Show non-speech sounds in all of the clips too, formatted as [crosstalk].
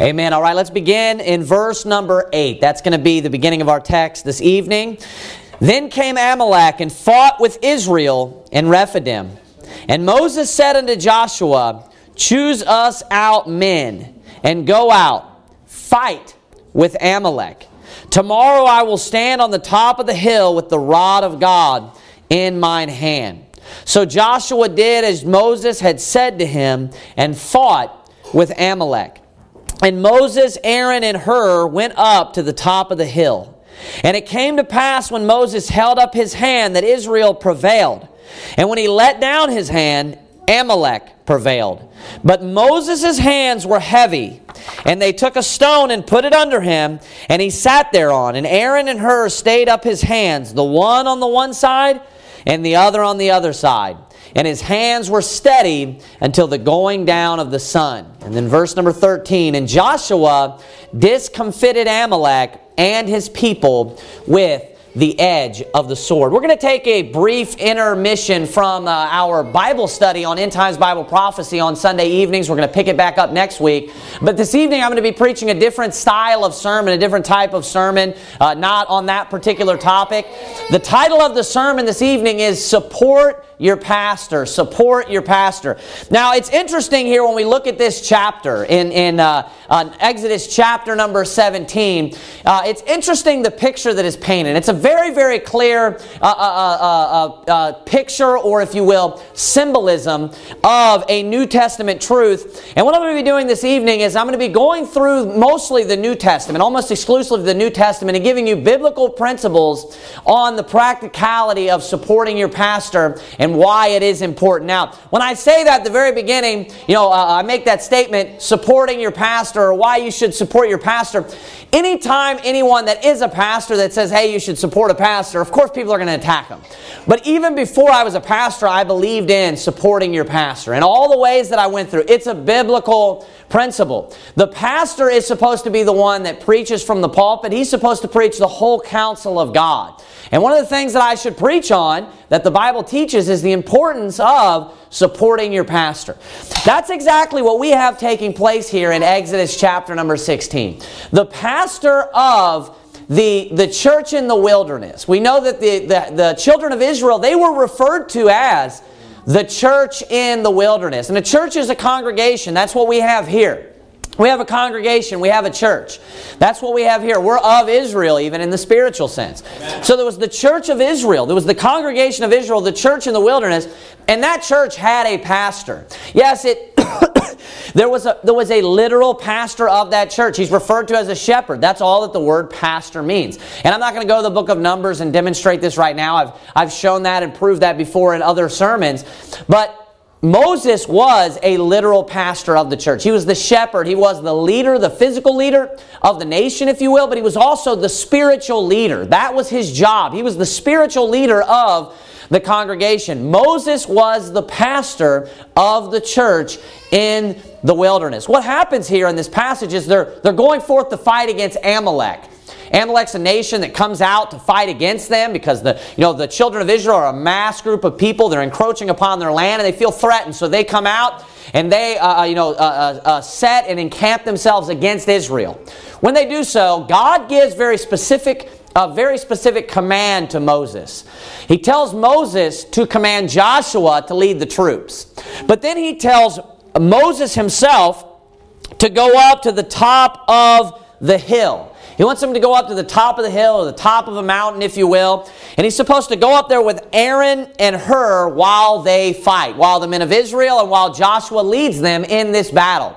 Amen. All right, let's begin in verse number 8. That's going to be the beginning of our text this evening. Then came Amalek and fought with Israel in Rephidim. And Moses said unto Joshua, Choose us out men and go out, fight with Amalek. Tomorrow I will stand on the top of the hill with the rod of God in mine hand. So Joshua did as Moses had said to him and fought with Amalek. And Moses, Aaron, and Hur went up to the top of the hill. And it came to pass when Moses held up his hand that Israel prevailed. And when he let down his hand, Amalek prevailed. But Moses' hands were heavy, and they took a stone and put it under him, and he sat thereon. And Aaron and Hur stayed up his hands, the one on the one side and the other on the other side. And his hands were steady until the going down of the sun. And then verse number 13 And Joshua discomfited Amalek and his people with the edge of the sword. We're going to take a brief intermission from uh, our Bible study on end times Bible prophecy on Sunday evenings. We're going to pick it back up next week. But this evening, I'm going to be preaching a different style of sermon, a different type of sermon, uh, not on that particular topic. The title of the sermon this evening is Support your pastor. Support your pastor. Now, it's interesting here when we look at this chapter in, in uh, uh, Exodus chapter number 17. Uh, it's interesting the picture that is painted. It's a very, very clear uh, uh, uh, picture, or if you will, symbolism of a New Testament truth. And what I'm going to be doing this evening is I'm going to be going through mostly the New Testament, almost exclusively the New Testament, and giving you biblical principles on the practicality of supporting your pastor and and why it is important. Now, when I say that at the very beginning, you know, uh, I make that statement supporting your pastor or why you should support your pastor. Anytime anyone that is a pastor that says, hey, you should support a pastor, of course people are going to attack them. But even before I was a pastor, I believed in supporting your pastor and all the ways that I went through. It's a biblical principle. The pastor is supposed to be the one that preaches from the pulpit. He's supposed to preach the whole counsel of God. And one of the things that I should preach on that the Bible teaches is the importance of supporting your pastor. That's exactly what we have taking place here in Exodus chapter number 16. The pastor of the, the church in the wilderness. We know that the, the, the children of Israel, they were referred to as the church in the wilderness. And a church is a congregation. That's what we have here. We have a congregation, we have a church. That's what we have here. We're of Israel, even in the spiritual sense. Amen. So there was the church of Israel, there was the congregation of Israel, the church in the wilderness, and that church had a pastor. Yes, it. [coughs] there, was a, there was a literal pastor of that church. He's referred to as a shepherd. That's all that the word pastor means. And I'm not going to go to the book of Numbers and demonstrate this right now. I've, I've shown that and proved that before in other sermons. But Moses was a literal pastor of the church. He was the shepherd. He was the leader, the physical leader of the nation, if you will, but he was also the spiritual leader. That was his job. He was the spiritual leader of the congregation. Moses was the pastor of the church in the wilderness. What happens here in this passage is they're, they're going forth to fight against Amalek. Amalek's a nation that comes out to fight against them because the, you know, the children of Israel are a mass group of people. They're encroaching upon their land and they feel threatened. So they come out and they, uh, uh you know, uh, uh, uh, set and encamp themselves against Israel. When they do so, God gives very specific a very specific command to Moses. He tells Moses to command Joshua to lead the troops. But then he tells Moses himself to go up to the top of the hill. He wants him to go up to the top of the hill or the top of a mountain, if you will. And he's supposed to go up there with Aaron and Hur while they fight, while the men of Israel and while Joshua leads them in this battle.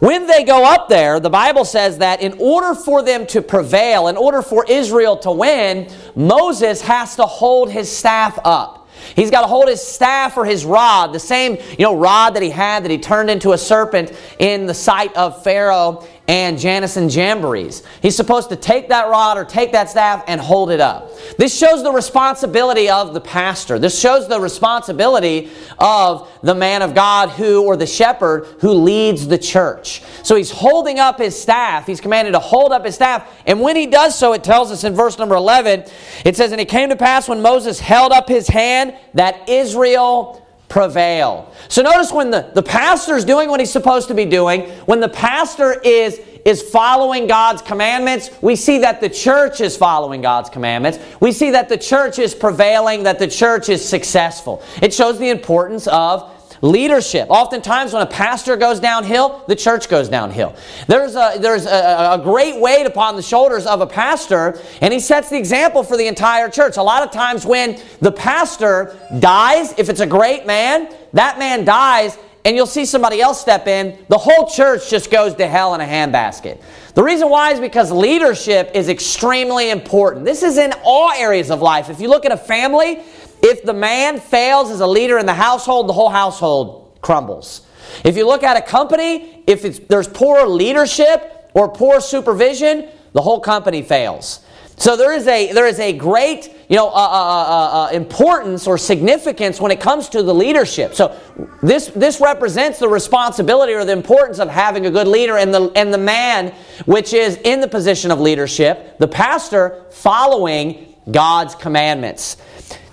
When they go up there, the Bible says that in order for them to prevail, in order for Israel to win, Moses has to hold his staff up. He's got to hold his staff or his rod, the same, you know, rod that he had that he turned into a serpent in the sight of Pharaoh and Jannes and Jambres. He's supposed to take that rod or take that staff and hold it up. This shows the responsibility of the pastor. This shows the responsibility of the man of God who, or the shepherd who leads the church. So he's holding up his staff. He's commanded to hold up his staff. And when he does so, it tells us in verse number 11, it says, And it came to pass when Moses held up his hand that Israel prevail. So notice when the, the pastor is doing what he's supposed to be doing, when the pastor is is following God's commandments, we see that the church is following God's commandments. We see that the church is prevailing, that the church is successful. It shows the importance of leadership. Oftentimes, when a pastor goes downhill, the church goes downhill. There's a, there's a, a, great weight upon the shoulders of a pastor, and he sets the example for the entire church. A lot of times, when the pastor dies, if it's a great man, that man dies, and you'll see somebody else step in, the whole church just goes to hell in a handbasket. The reason why is because leadership is extremely important. This is in all areas of life. If you look at a family, if the man fails as a leader in the household, the whole household crumbles. If you look at a company, if there's poor leadership or poor supervision, the whole company fails. So there is a there is a great you know uh, uh, uh, uh, importance or significance when it comes to the leadership. So this this represents the responsibility or the importance of having a good leader and the and the man which is in the position of leadership, the pastor following God's commandments.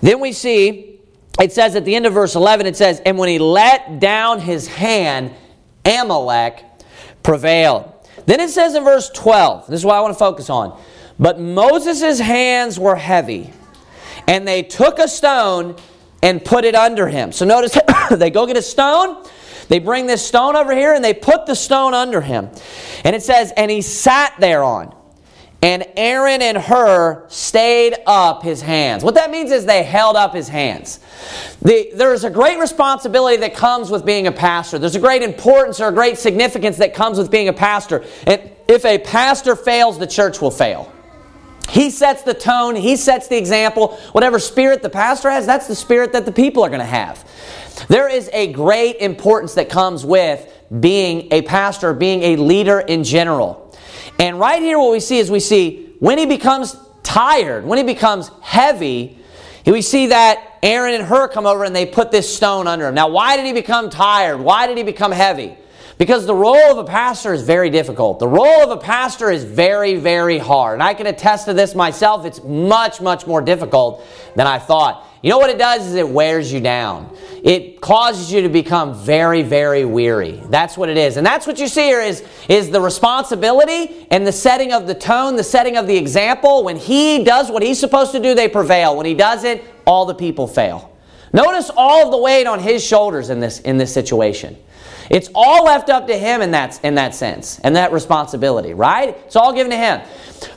Then we see, it says at the end of verse 11, it says, And when he let down his hand, Amalek prevailed. Then it says in verse 12, this is what I want to focus on. But Moses' hands were heavy, and they took a stone and put it under him. So notice [coughs] they go get a stone, they bring this stone over here, and they put the stone under him. And it says, And he sat thereon. And Aaron and Hur stayed up his hands. What that means is they held up his hands. The, there's a great responsibility that comes with being a pastor. There's a great importance or a great significance that comes with being a pastor. And if a pastor fails, the church will fail. He sets the tone, he sets the example. Whatever spirit the pastor has, that's the spirit that the people are going to have. There is a great importance that comes with being a pastor, being a leader in general. And right here, what we see is we see when he becomes tired, when he becomes heavy, we see that Aaron and Hur come over and they put this stone under him. Now, why did he become tired? Why did he become heavy? Because the role of a pastor is very difficult. The role of a pastor is very, very hard. And I can attest to this myself. It's much, much more difficult than I thought. You know what it does is it wears you down. It causes you to become very, very weary. That's what it is. And that's what you see here is, is the responsibility and the setting of the tone, the setting of the example. When he does what he's supposed to do, they prevail. When he doesn't, all the people fail. Notice all of the weight on his shoulders in this, in this situation. It's all left up to him in that, in that sense and that responsibility, right? It's all given to him.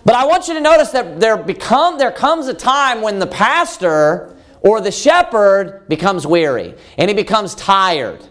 But I want you to notice that there, become, there comes a time when the pastor or the shepherd becomes weary and he becomes tired.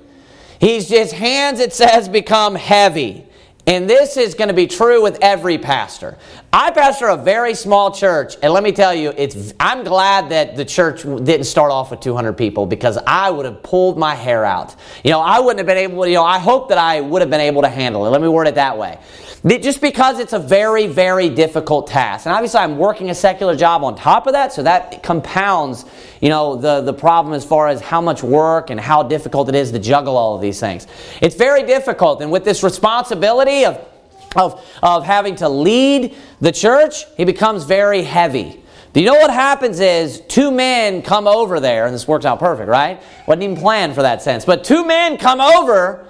He's, his hands, it says, become heavy. And this is going to be true with every pastor. I pastor a very small church, and let me tell you, it's, I'm glad that the church didn't start off with 200 people because I would have pulled my hair out. You know, I wouldn't have been able to, you know, I hope that I would have been able to handle it. Let me word it that way. Just because it's a very, very difficult task. And obviously, I'm working a secular job on top of that, so that compounds, you know, the, the problem as far as how much work and how difficult it is to juggle all of these things. It's very difficult, and with this responsibility of, of, of having to lead the church, he becomes very heavy. Do you know what happens is two men come over there, and this works out perfect, right? Wasn't even planned for that sense. But two men come over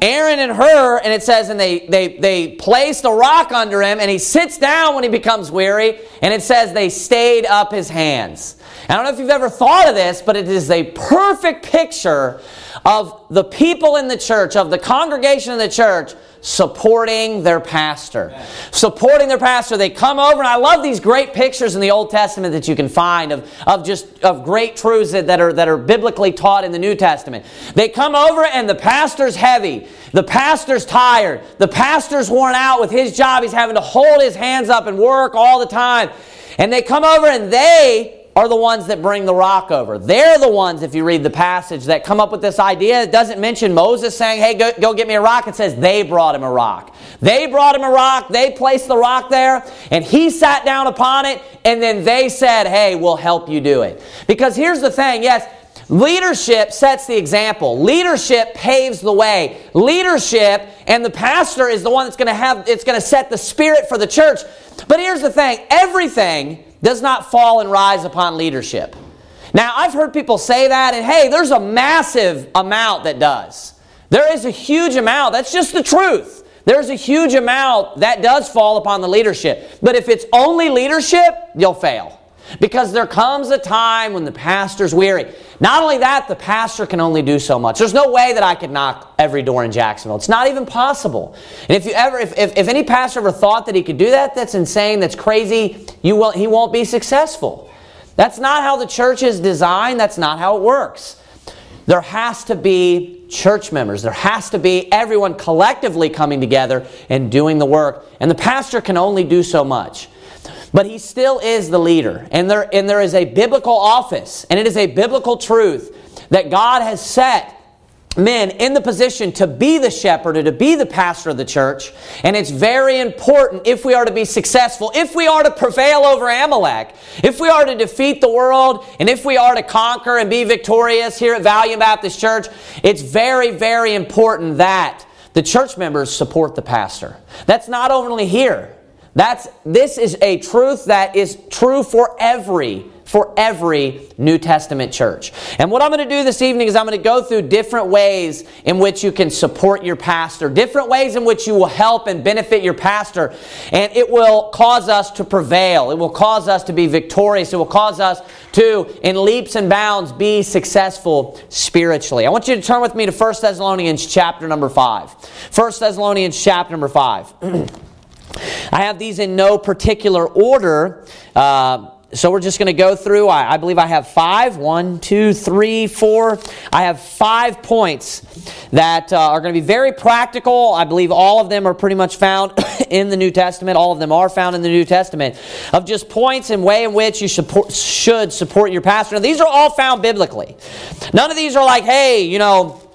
Aaron and Hur, and it says, and they, they, they placed a rock under him, and he sits down when he becomes weary, and it says they stayed up his hands. I don't know if you've ever thought of this, but it is a perfect picture of the people in the church, of the congregation in the church, supporting their pastor. Supporting their pastor. They come over, and I love these great pictures in the Old Testament that you can find of, of just of great truths that, that, are, that are biblically taught in the New Testament. They come over, and the pastor's heavy. The pastor's tired. The pastor's worn out with his job. He's having to hold his hands up and work all the time. And they come over, and they are the ones that bring the rock over. They're the ones, if you read the passage, that come up with this idea. It doesn't mention Moses saying, hey, go, go get me a rock. It says they brought him a rock. They brought him a rock. They placed the rock there, and he sat down upon it, and then they said, hey, we'll help you do it. Because here's the thing yes, Leadership sets the example. Leadership paves the way. Leadership and the pastor is the one that's going to have it's going to set the spirit for the church. But here's the thing, everything does not fall and rise upon leadership. Now, I've heard people say that, and hey, there's a massive amount that does. There is a huge amount. That's just the truth. There's a huge amount that does fall upon the leadership. But if it's only leadership, you'll fail. Because there comes a time when the pastor's weary. Not only that, the pastor can only do so much. There's no way that I could knock every door in Jacksonville. It's not even possible. And if you ever, if, if, if any pastor ever thought that he could do that, that's insane, that's crazy, you will, he won't be successful. That's not how the church is designed, that's not how it works. There has to be church members. There has to be everyone collectively coming together and doing the work. And the pastor can only do so much. But he still is the leader. And there, and there is a biblical office, and it is a biblical truth that God has set men in the position to be the shepherd or to be the pastor of the church. And it's very important if we are to be successful, if we are to prevail over Amalek, if we are to defeat the world, and if we are to conquer and be victorious here at Valiant Baptist Church, it's very, very important that the church members support the pastor. That's not only here. That's, this is a truth that is true for every for every New Testament church. And what I'm going to do this evening is I'm going to go through different ways in which you can support your pastor, different ways in which you will help and benefit your pastor, and it will cause us to prevail. It will cause us to be victorious. It will cause us to, in leaps and bounds, be successful spiritually. I want you to turn with me to 1 Thessalonians chapter number 5. 1 Thessalonians chapter number 5. [clears throat] I have these in no particular order. Uh, so we're just going to go through. I, I, believe I have five. One, two, three, four. I have five points that uh, are going to be very practical. I believe all of them are pretty much found [coughs] in the New Testament. All of them are found in the New Testament of just points and way in which you support, should support your pastor. Now, these are all found biblically. None of these are like, hey, you know,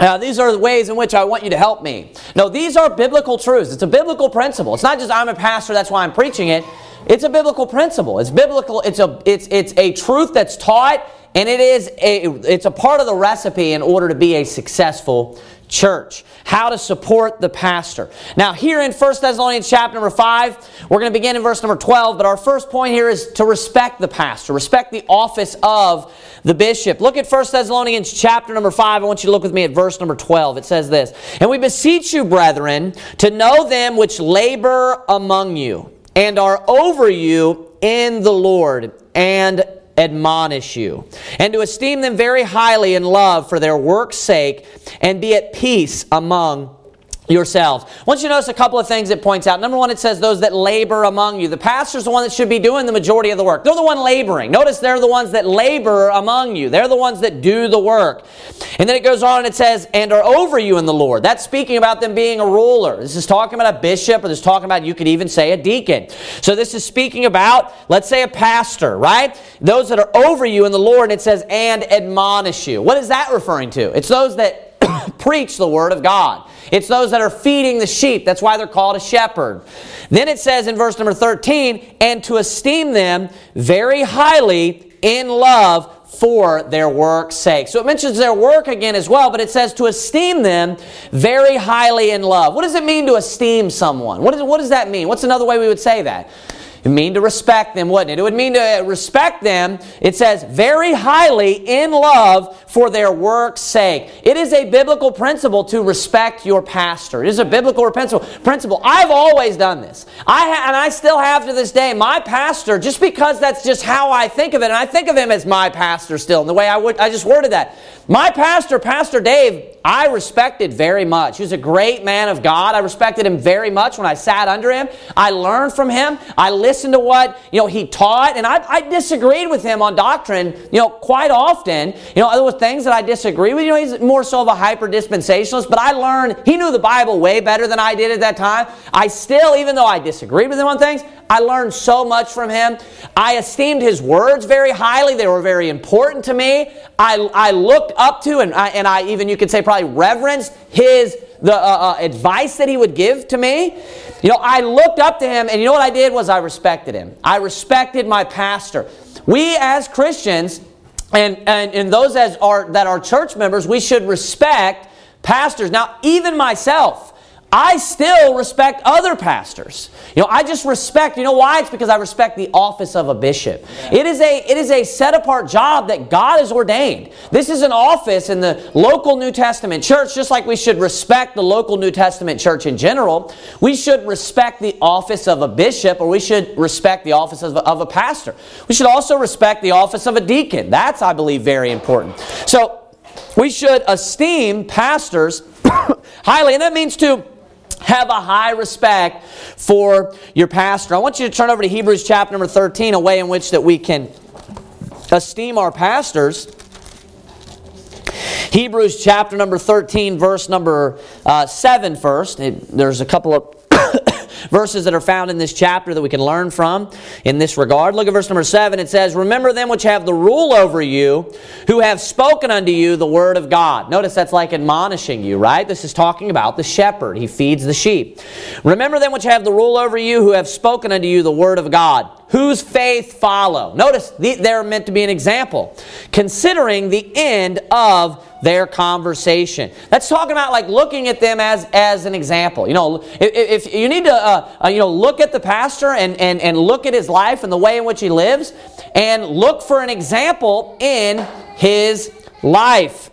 uh, these are the ways in which I want you to help me. No, these are biblical truths. It's a biblical principle. It's not just I'm a pastor, that's why I'm preaching it. It's a biblical principle. It's biblical. It's a it's it's a truth that's taught, and it is a it's a part of the recipe in order to be a successful church. How to support the pastor. Now, here in 1 Thessalonians chapter number 5, we're going to begin in verse number 12, but our first point here is to respect the pastor, respect the office of the bishop. Look at 1 Thessalonians chapter number 5. I want you to look with me at verse number 12. It says this And we beseech you, brethren, to know them which labor among you and are over you in the Lord and admonish you, and to esteem them very highly in love for their work's sake, and be at peace among yourselves. Once you notice a couple of things it points out. Number one, it says those that labor among you. The pastor's the one that should be doing the majority of the work. They're the one laboring. Notice they're the ones that labor among you. They're the ones that do the work. And then it goes on and it says, and are over you in the Lord. That's speaking about them being a ruler. This is talking about a bishop, or this is talking about, you could even say, a deacon. So this is speaking about, let's say, a pastor, right? Those that are over you in the Lord, and it says, and admonish you. What is that referring to? It's those that [coughs] preach the word of God. It's those that are feeding the sheep. That's why they're called a shepherd. Then it says in verse number 13, and to esteem them very highly in love for their work's sake. So it mentions their work again as well, but it says to esteem them very highly in love. What does it mean to esteem someone? What, is, what does that mean? What's another way we would say that? It mean to respect them, wouldn't it? It would mean to respect them, it says, very highly in love for their work's sake. It is a biblical principle to respect your pastor. It is a biblical principle. I've always done this. I ha- and I still have to this day. My pastor, just because that's just how I think of it, and I think of him as my pastor still, in the way I would I just worded that. My pastor, Pastor Dave, I respected very much. He was a great man of God. I respected him very much when I sat under him. I learned from him. I listened to what you know he taught, and I, I disagreed with him on doctrine. You know, quite often. You know, there things that I disagree with. You know, he's more so of a hyper dispensationalist, but I learned he knew the Bible way better than I did at that time. I still, even though I disagreed with him on things, I learned so much from him. I esteemed his words very highly. They were very important to me. I, I looked up to and I, and I even, you could say, probably reverenced his the uh, uh, advice that he would give to me. You know, I looked up to him, and you know what I did was I respected him. I respected my pastor. We as Christians, and, and, and those as are, that are church members, we should respect pastors. Now, even myself, I still respect other pastors. You know, I just respect, you know why? It's because I respect the office of a bishop. It is a it is a set apart job that God has ordained. This is an office in the local New Testament church just like we should respect the local New Testament church in general. We should respect the office of a bishop or we should respect the office of a, of a pastor. We should also respect the office of a deacon. That's I believe very important. So, we should esteem pastors [coughs] highly and that means to have a high respect for your pastor. I want you to turn over to Hebrews chapter number 13, a way in which that we can esteem our pastors. Hebrews chapter number 13, verse number uh, 7 first. There's a couple of verses that are found in this chapter that we can learn from in this regard. Look at verse number 7. It says, Remember them which have the rule over you, who have spoken unto you the word of God. Notice that's like admonishing you, right? This is talking about the shepherd. He feeds the sheep. Remember them which have the rule over you, who have spoken unto you the word of God whose faith follow. Notice they're meant to be an example, considering the end of their conversation. That's talking about like looking at them as, as an example. You know, if, if you need to, uh, uh, you know, look at the pastor and, and, and look at his life and the way in which he lives and look for an example in his life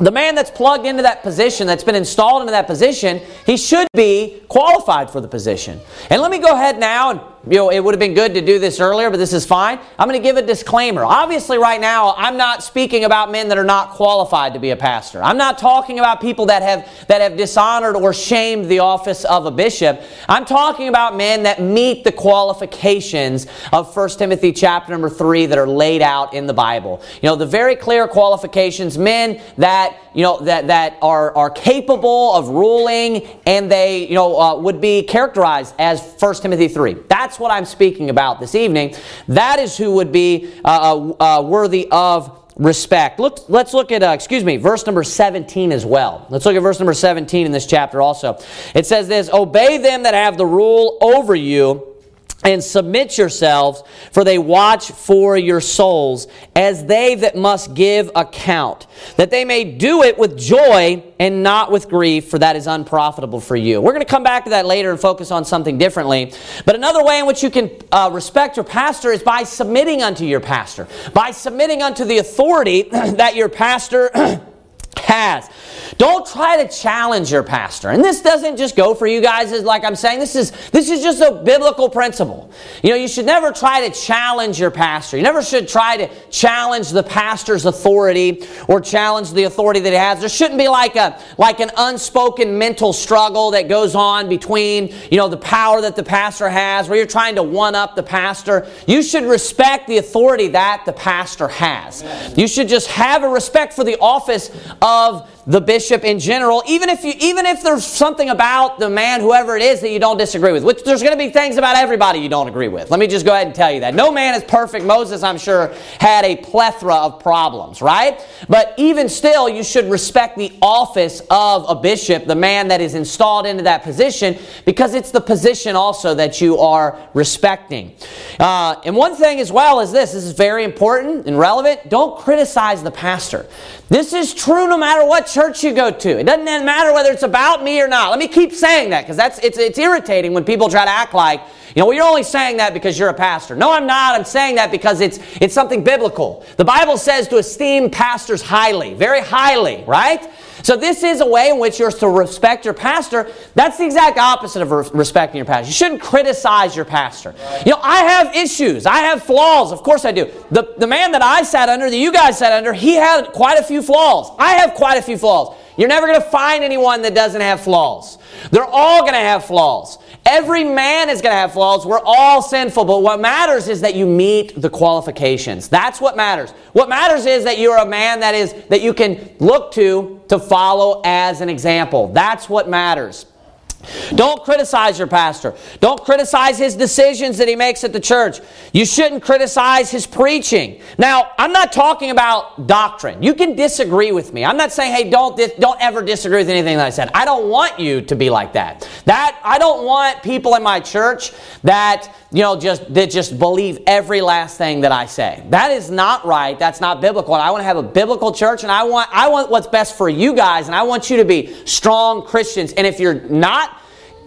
the man that's plugged into that position, that's been installed into that position, he should be qualified for the position. And let me go ahead now and you know, it would have been good to do this earlier, but this is fine. I'm going to give a disclaimer. Obviously, right now, I'm not speaking about men that are not qualified to be a pastor. I'm not talking about people that have that have dishonored or shamed the office of a bishop. I'm talking about men that meet the qualifications of 1 Timothy chapter number 3 that are laid out in the Bible. You know, the very clear qualifications, men that, you know, that that are are capable of ruling and they, you know, uh, would be characterized as 1 Timothy 3. That's what I'm speaking about this evening. That is who would be uh, uh, uh, worthy of respect. Look, let's look at, uh, excuse me, verse number 17 as well. Let's look at verse number 17 in this chapter also. It says this Obey them that have the rule over you and submit yourselves, for they watch for your souls, as they that must give account, that they may do it with joy and not with grief, for that is unprofitable for you. We're going to come back to that later and focus on something differently. But another way in which you can uh, respect your pastor is by submitting unto your pastor, by submitting unto the authority [clears throat] that your pastor [clears throat] has. Don't try to challenge your pastor. And this doesn't just go for you guys as like I'm saying this is this is just a biblical principle. You know, you should never try to challenge your pastor. You never should try to challenge the pastor's authority or challenge the authority that he has. There shouldn't be like a like an unspoken mental struggle that goes on between, you know, the power that the pastor has where you're trying to one up the pastor. You should respect the authority that the pastor has. You should just have a respect for the office of the bishop in general, even if you, even if there's something about the man, whoever it is, that you don't disagree with, which there's going to be things about everybody you don't agree with. Let me just go ahead and tell you that. No man is perfect. Moses, I'm sure, had a plethora of problems, right? But even still, you should respect the office of a bishop, the man that is installed into that position, because it's the position also that you are respecting. Uh, and one thing as well is this, this is very important and relevant. Don't criticize the pastor. This is true no matter what church you go to. It doesn't matter whether it's about me or not. Let me keep saying that because that's it's, it's irritating when people try to act like, you know, well, you're only saying that because you're a pastor. No, I'm not. I'm saying that because it's it's something biblical. The Bible says to esteem pastors highly, very highly, right? So this is a way in which you're to respect your pastor. That's the exact opposite of respecting your pastor. You shouldn't criticize your pastor. You know, I have issues. I have flaws. Of course I do. The, the man that I sat under, that you guys sat under, he had quite a few flaws. I have quite a few flaws. You're never going to find anyone that doesn't have flaws. They're all going to have flaws. Every man is going to have flaws. We're all sinful, but what matters is that you meet the qualifications. That's what matters. What matters is that you're a man that is that you can look to to follow as an example. That's what matters. Don't criticize your pastor. Don't criticize his decisions that he makes at the church. You shouldn't criticize his preaching. Now, I'm not talking about doctrine. You can disagree with me. I'm not saying, hey, don't don't ever disagree with anything that I said. I don't want you to be like that. That I don't want people in my church that you know, just that just believe every last thing that I say. That is not right. That's not biblical. And I want to have a biblical church, and I want I want what's best for you guys, and I want you to be strong Christians. And if you're not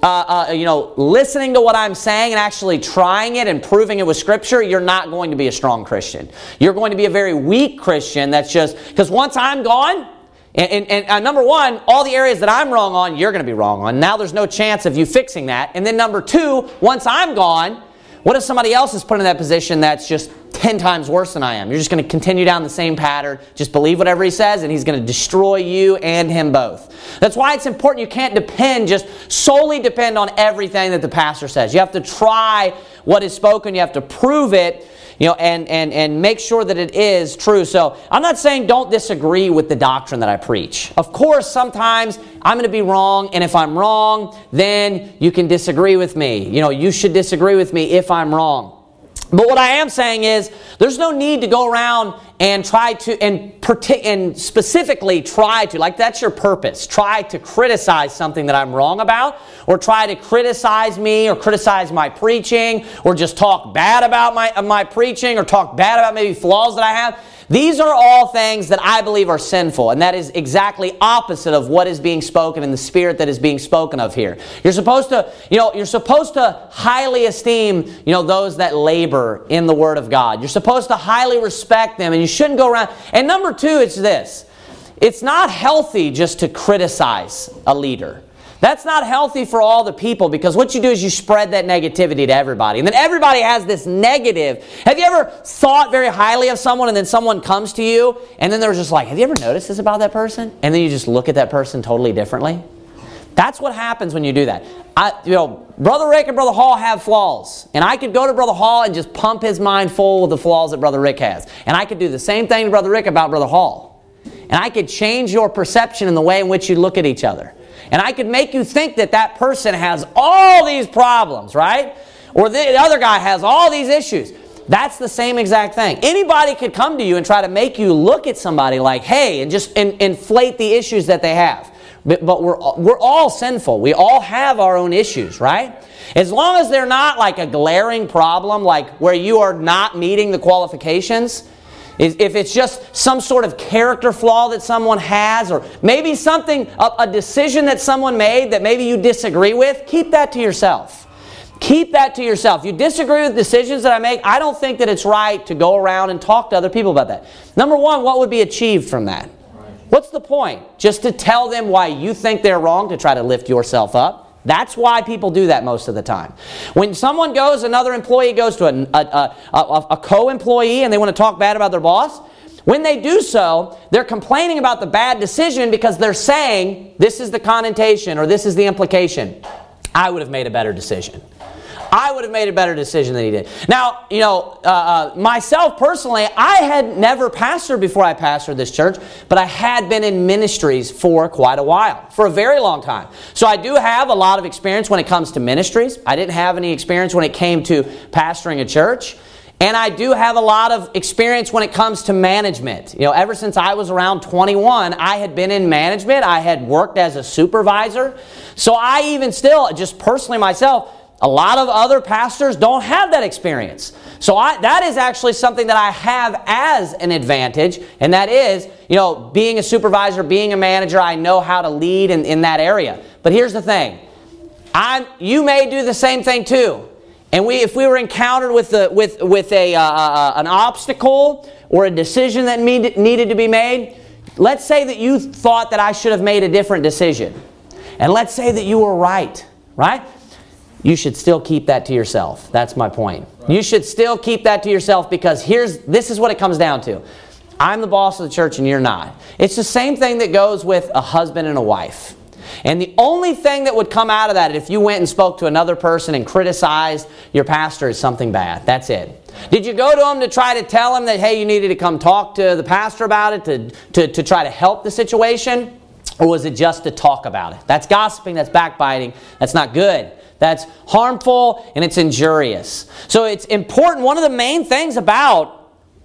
uh, uh, you know, listening to what I'm saying and actually trying it and proving it with Scripture, you're not going to be a strong Christian. You're going to be a very weak Christian that's just, because once I'm gone, and, and, and uh, number one, all the areas that I'm wrong on, you're going to be wrong on. Now there's no chance of you fixing that. And then number two, once I'm gone, what if somebody else is put in that position that's just 10 times worse than I am? You're just going to continue down the same pattern, just believe whatever he says, and he's going to destroy you and him both. That's why it's important you can't depend, just solely depend on everything that the pastor says. You have to try what is spoken, you have to prove it you know, and, and, and make sure that it is true. So I'm not saying don't disagree with the doctrine that I preach. Of course, sometimes I'm going to be wrong, and if I'm wrong, then you can disagree with me. You know, you should disagree with me if I'm wrong. But what I am saying is, there's no need to go around and try to, and, and specifically try to, like that's your purpose, try to criticize something that I'm wrong about, or try to criticize me, or criticize my preaching, or just talk bad about my, my preaching, or talk bad about maybe flaws that I have. These are all things that I believe are sinful, and that is exactly opposite of what is being spoken in the spirit that is being spoken of here. You're supposed to, you know, you're supposed to highly esteem, you know, those that labor in the Word of God. You're supposed to highly respect them, and you shouldn't go around. And number two, it's this. It's not healthy just to criticize a leader. That's not healthy for all the people because what you do is you spread that negativity to everybody. And then everybody has this negative. Have you ever thought very highly of someone and then someone comes to you and then they're just like, Have you ever noticed this about that person? And then you just look at that person totally differently? That's what happens when you do that. I, you know, Brother Rick and Brother Hall have flaws. And I could go to Brother Hall and just pump his mind full with the flaws that Brother Rick has. And I could do the same thing to Brother Rick about Brother Hall. And I could change your perception in the way in which you look at each other. And I could make you think that that person has all these problems, right? Or the other guy has all these issues. That's the same exact thing. Anybody could come to you and try to make you look at somebody like, hey, and just in, inflate the issues that they have. But, but we're, we're all sinful. We all have our own issues, right? As long as they're not like a glaring problem, like where you are not meeting the qualifications, if it's just some sort of character flaw that someone has, or maybe something, a, decision that someone made that maybe you disagree with, keep that to yourself. Keep that to yourself. You disagree with decisions that I make, I don't think that it's right to go around and talk to other people about that. Number one, what would be achieved from that? What's the point? Just to tell them why you think they're wrong to try to lift yourself up? That's why people do that most of the time. When someone goes, another employee goes to a, a, a, a co employee and they want to talk bad about their boss, when they do so, they're complaining about the bad decision because they're saying, this is the connotation or this is the implication. I would have made a better decision. I would have made a better decision than he did. Now, you know, uh, uh, myself personally, I had never pastored before I pastored this church, but I had been in ministries for quite a while, for a very long time. So I do have a lot of experience when it comes to ministries. I didn't have any experience when it came to pastoring a church. And I do have a lot of experience when it comes to management. You know, ever since I was around 21, I had been in management. I had worked as a supervisor. So I even still, just personally myself, a lot of other pastors don't have that experience. So I, that is actually something that I have as an advantage, and that is, you know, being a supervisor, being a manager, I know how to lead in, in that area. But here's the thing. I'm, you may do the same thing too. And we, if we were encountered with, the, with, with a, uh, uh, uh an obstacle or a decision that need, needed to be made, let's say that you thought that I should have made a different decision. And let's say that you were right, right? You should still keep that to yourself. That's my point. Right. You should still keep that to yourself because here's this is what it comes down to. I'm the boss of the church and you're not. It's the same thing that goes with a husband and a wife. And the only thing that would come out of that if you went and spoke to another person and criticized your pastor is something bad. That's it. Did you go to him to try to tell him that, hey, you needed to come talk to the pastor about it to, to, to try to help the situation? Or was it just to talk about it? That's gossiping, that's backbiting, that's not good that's harmful and it's injurious. So it's important. One of the main things about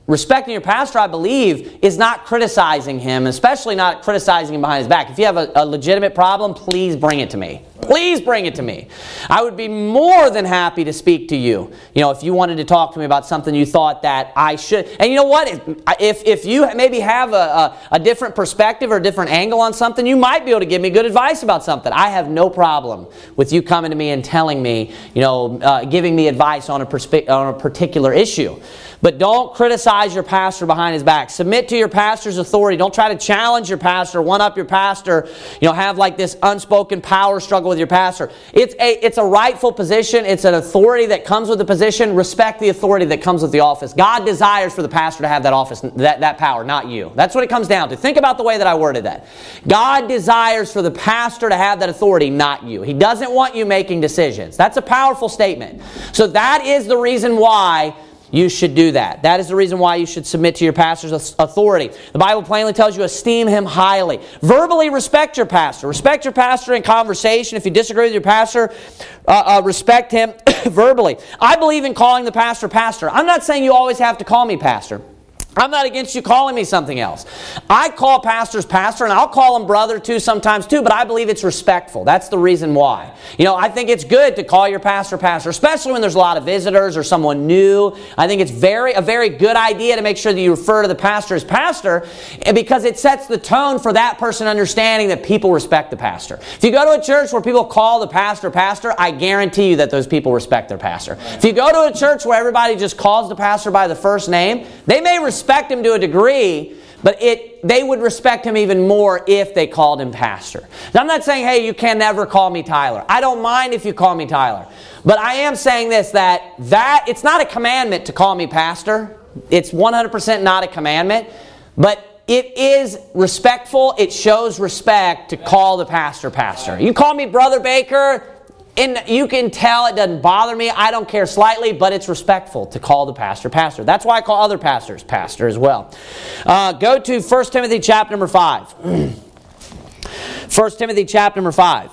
respecting your pastor, I believe, is not criticizing him, especially not criticizing him behind his back. If you have a, a legitimate problem, please bring it to me. Please bring it to me. I would be more than happy to speak to you. You know, if you wanted to talk to me about something you thought that I should. And you know what? If, if you maybe have a, a, a different perspective or a different angle on something, you might be able to give me good advice about something. I have no problem with you coming to me and telling me, you know, uh, giving me advice on a, perspe- on a particular issue. But don't criticize your pastor behind his back. Submit to your pastor's authority. Don't try to challenge your pastor, one up your pastor, you know, have like this unspoken power struggle with your pastor. It's a, it's a rightful position. It's an authority that comes with the position. Respect the authority that comes with the office. God desires for the pastor to have that office, that, that power, not you. That's what it comes down to. Think about the way that I worded that. God desires for the pastor to have that authority, not you. He doesn't want you making decisions. That's a powerful statement. So that is the reason why you should do that. That is the reason why you should submit to your pastor's authority. The Bible plainly tells you esteem him highly. Verbally respect your pastor. Respect your pastor in conversation. If you disagree with your pastor, uh, uh, respect him [coughs] verbally. I believe in calling the pastor pastor. I'm not saying you always have to call me pastor. I'm not against you calling me something else. I call pastors pastor, and I'll call them brother too sometimes too, but I believe it's respectful. That's the reason why. You know, I think it's good to call your pastor pastor, especially when there's a lot of visitors or someone new. I think it's very a very good idea to make sure that you refer to the pastor as pastor eh, because it sets the tone for that person understanding that people respect the pastor. If you go to a church where people call the pastor pastor, I guarantee you that those people respect their pastor. If you go to a church where everybody just calls the pastor by the first name, they may respect respect him to a degree, but it they would respect him even more if they called him pastor. Now, I'm not saying, hey, you can never call me Tyler. I don't mind if you call me Tyler. But I am saying this that that it's not a commandment to call me pastor. It's 100% not a commandment, but it is respectful. It shows respect to call the pastor pastor. You call me brother Baker, and you can tell it doesn't bother me. I don't care slightly, but it's respectful to call the pastor pastor. That's why I call other pastors pastor as well. Uh, go to 1 Timothy chapter number 5. [clears throat] 1 Timothy chapter number 5.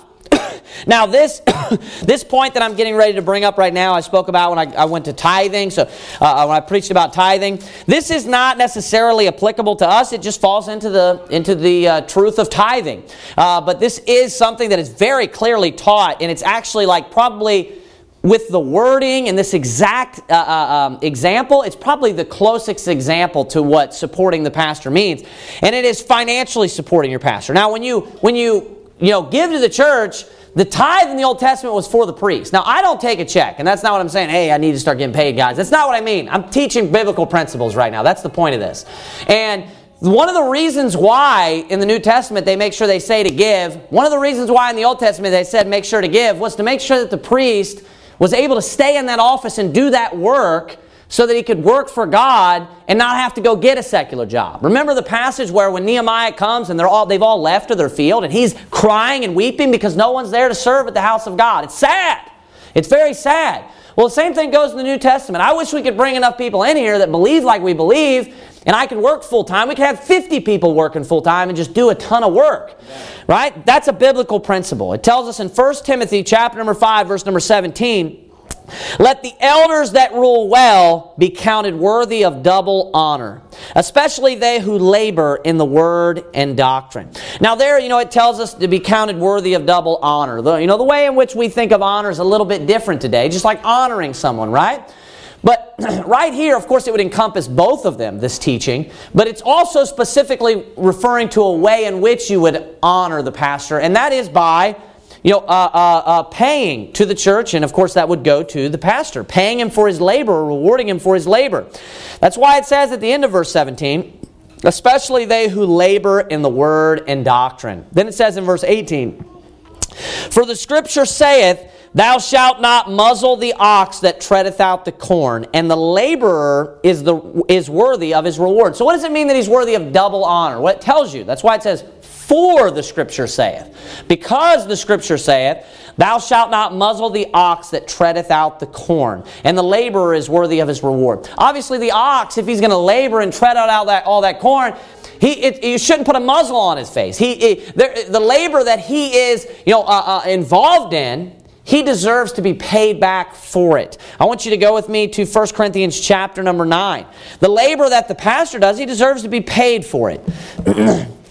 Now, this, [coughs] this point that I'm getting ready to bring up right now, I spoke about when I, I went to tithing, so uh, uh, when I preached about tithing. This is not necessarily applicable to us. It just falls into the, into the uh, truth of tithing. Uh, but this is something that is very clearly taught, and it's actually like probably with the wording and this exact uh, uh, um, example, it's probably the closest example to what supporting the pastor means, and it is financially supporting your pastor. Now, when you when you you know give to the church, the tithe in the Old Testament was for the priest. Now, I don't take a check, and that's not what I'm saying. Hey, I need to start getting paid, guys. That's not what I mean. I'm teaching biblical principles right now. That's the point of this. And one of the reasons why in the New Testament they make sure they say to give, one of the reasons why in the Old Testament they said make sure to give was to make sure that the priest was able to stay in that office and do that work so that he could work for God and not have to go get a secular job. Remember the passage where when Nehemiah comes and they're all they've all left to their field and he's crying and weeping because no one's there to serve at the house of God. It's sad. It's very sad. Well, the same thing goes in the New Testament. I wish we could bring enough people in here that believe like we believe and I could work full time. We could have 50 people working full time and just do a ton of work. Right? That's a biblical principle. It tells us in 1 Timothy chapter number 5 verse number 17 let the elders that rule well be counted worthy of double honor, especially they who labor in the word and doctrine. Now, there, you know, it tells us to be counted worthy of double honor. The, you know, the way in which we think of honor is a little bit different today, just like honoring someone, right? But [clears throat] right here, of course, it would encompass both of them, this teaching, but it's also specifically referring to a way in which you would honor the pastor, and that is by you know, uh, uh, uh, paying to the church, and of course that would go to the pastor, paying him for his labor rewarding him for his labor. That's why it says at the end of verse 17, especially they who labor in the word and doctrine. Then it says in verse 18, For the scripture saith, Thou shalt not muzzle the ox that treadeth out the corn, and the laborer is, the, is worthy of his reward. So, what does it mean that he's worthy of double honor? What it tells you. That's why it says, for the scripture saith. Because the scripture saith, Thou shalt not muzzle the ox that treadeth out the corn, and the laborer is worthy of his reward. Obviously, the ox, if he's going to labor and tread out all that, all that corn, he, it, you shouldn't put a muzzle on his face. He, it, the, the labor that he is you know, uh, uh, involved in, he deserves to be paid back for it. I want you to go with me to 1 Corinthians chapter number 9. The labor that the pastor does, he deserves to be paid for it. [clears throat]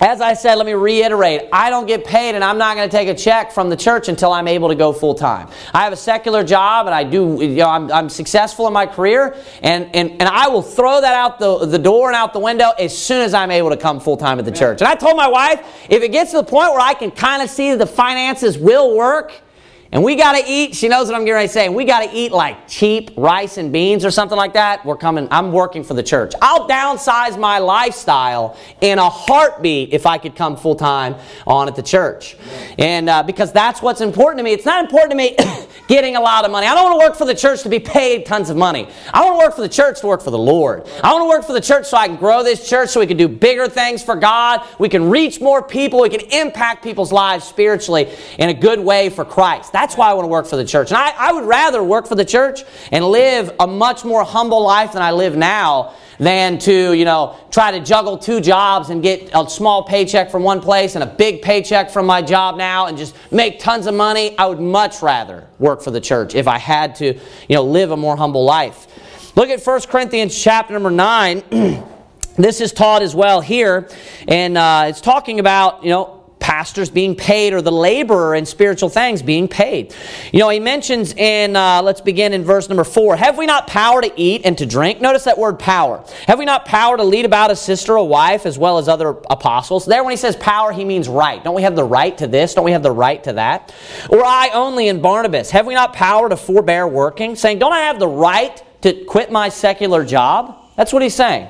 as I said, let me reiterate I don't get paid and I'm not going to take a check from the church until I'm able to go full time. I have a secular job and I do, you know, I'm, I'm successful in my career and, and, and I will throw that out the, the door and out the window as soon as I'm able to come full time at the church. And I told my wife, if it gets to the point where I can kind of see that the finances will work, and we got to eat, she knows what I'm getting ready to say, we got to eat like cheap rice and beans or something like that. We're coming, I'm working for the church. I'll downsize my lifestyle in a heartbeat if I could come full time on at the church. And uh, because that's what's important to me. It's not important to me [coughs] getting a lot of money. I don't want to work for the church to be paid tons of money. I want to work for the church to work for the Lord. I want to work for the church so I can grow this church so we can do bigger things for God. We can reach more people. We can impact people's lives spiritually in a good way for Christ. Why I want to work for the church. And I, I would rather work for the church and live a much more humble life than I live now than to, you know, try to juggle two jobs and get a small paycheck from one place and a big paycheck from my job now and just make tons of money. I would much rather work for the church if I had to, you know, live a more humble life. Look at 1 Corinthians chapter number 9. [clears throat] this is taught as well here, and uh, it's talking about, you know, pastors being paid or the laborer in spiritual things being paid. You know, he mentions in, uh, let's begin in verse number four Have we not power to eat and to drink? Notice that word power. Have we not power to lead about a sister, a wife, as well as other apostles? There, when he says power, he means right. Don't we have the right to this? Don't we have the right to that? Or I only in Barnabas. Have we not power to forbear working? Saying, Don't I have the right to quit my secular job? That's what he's saying.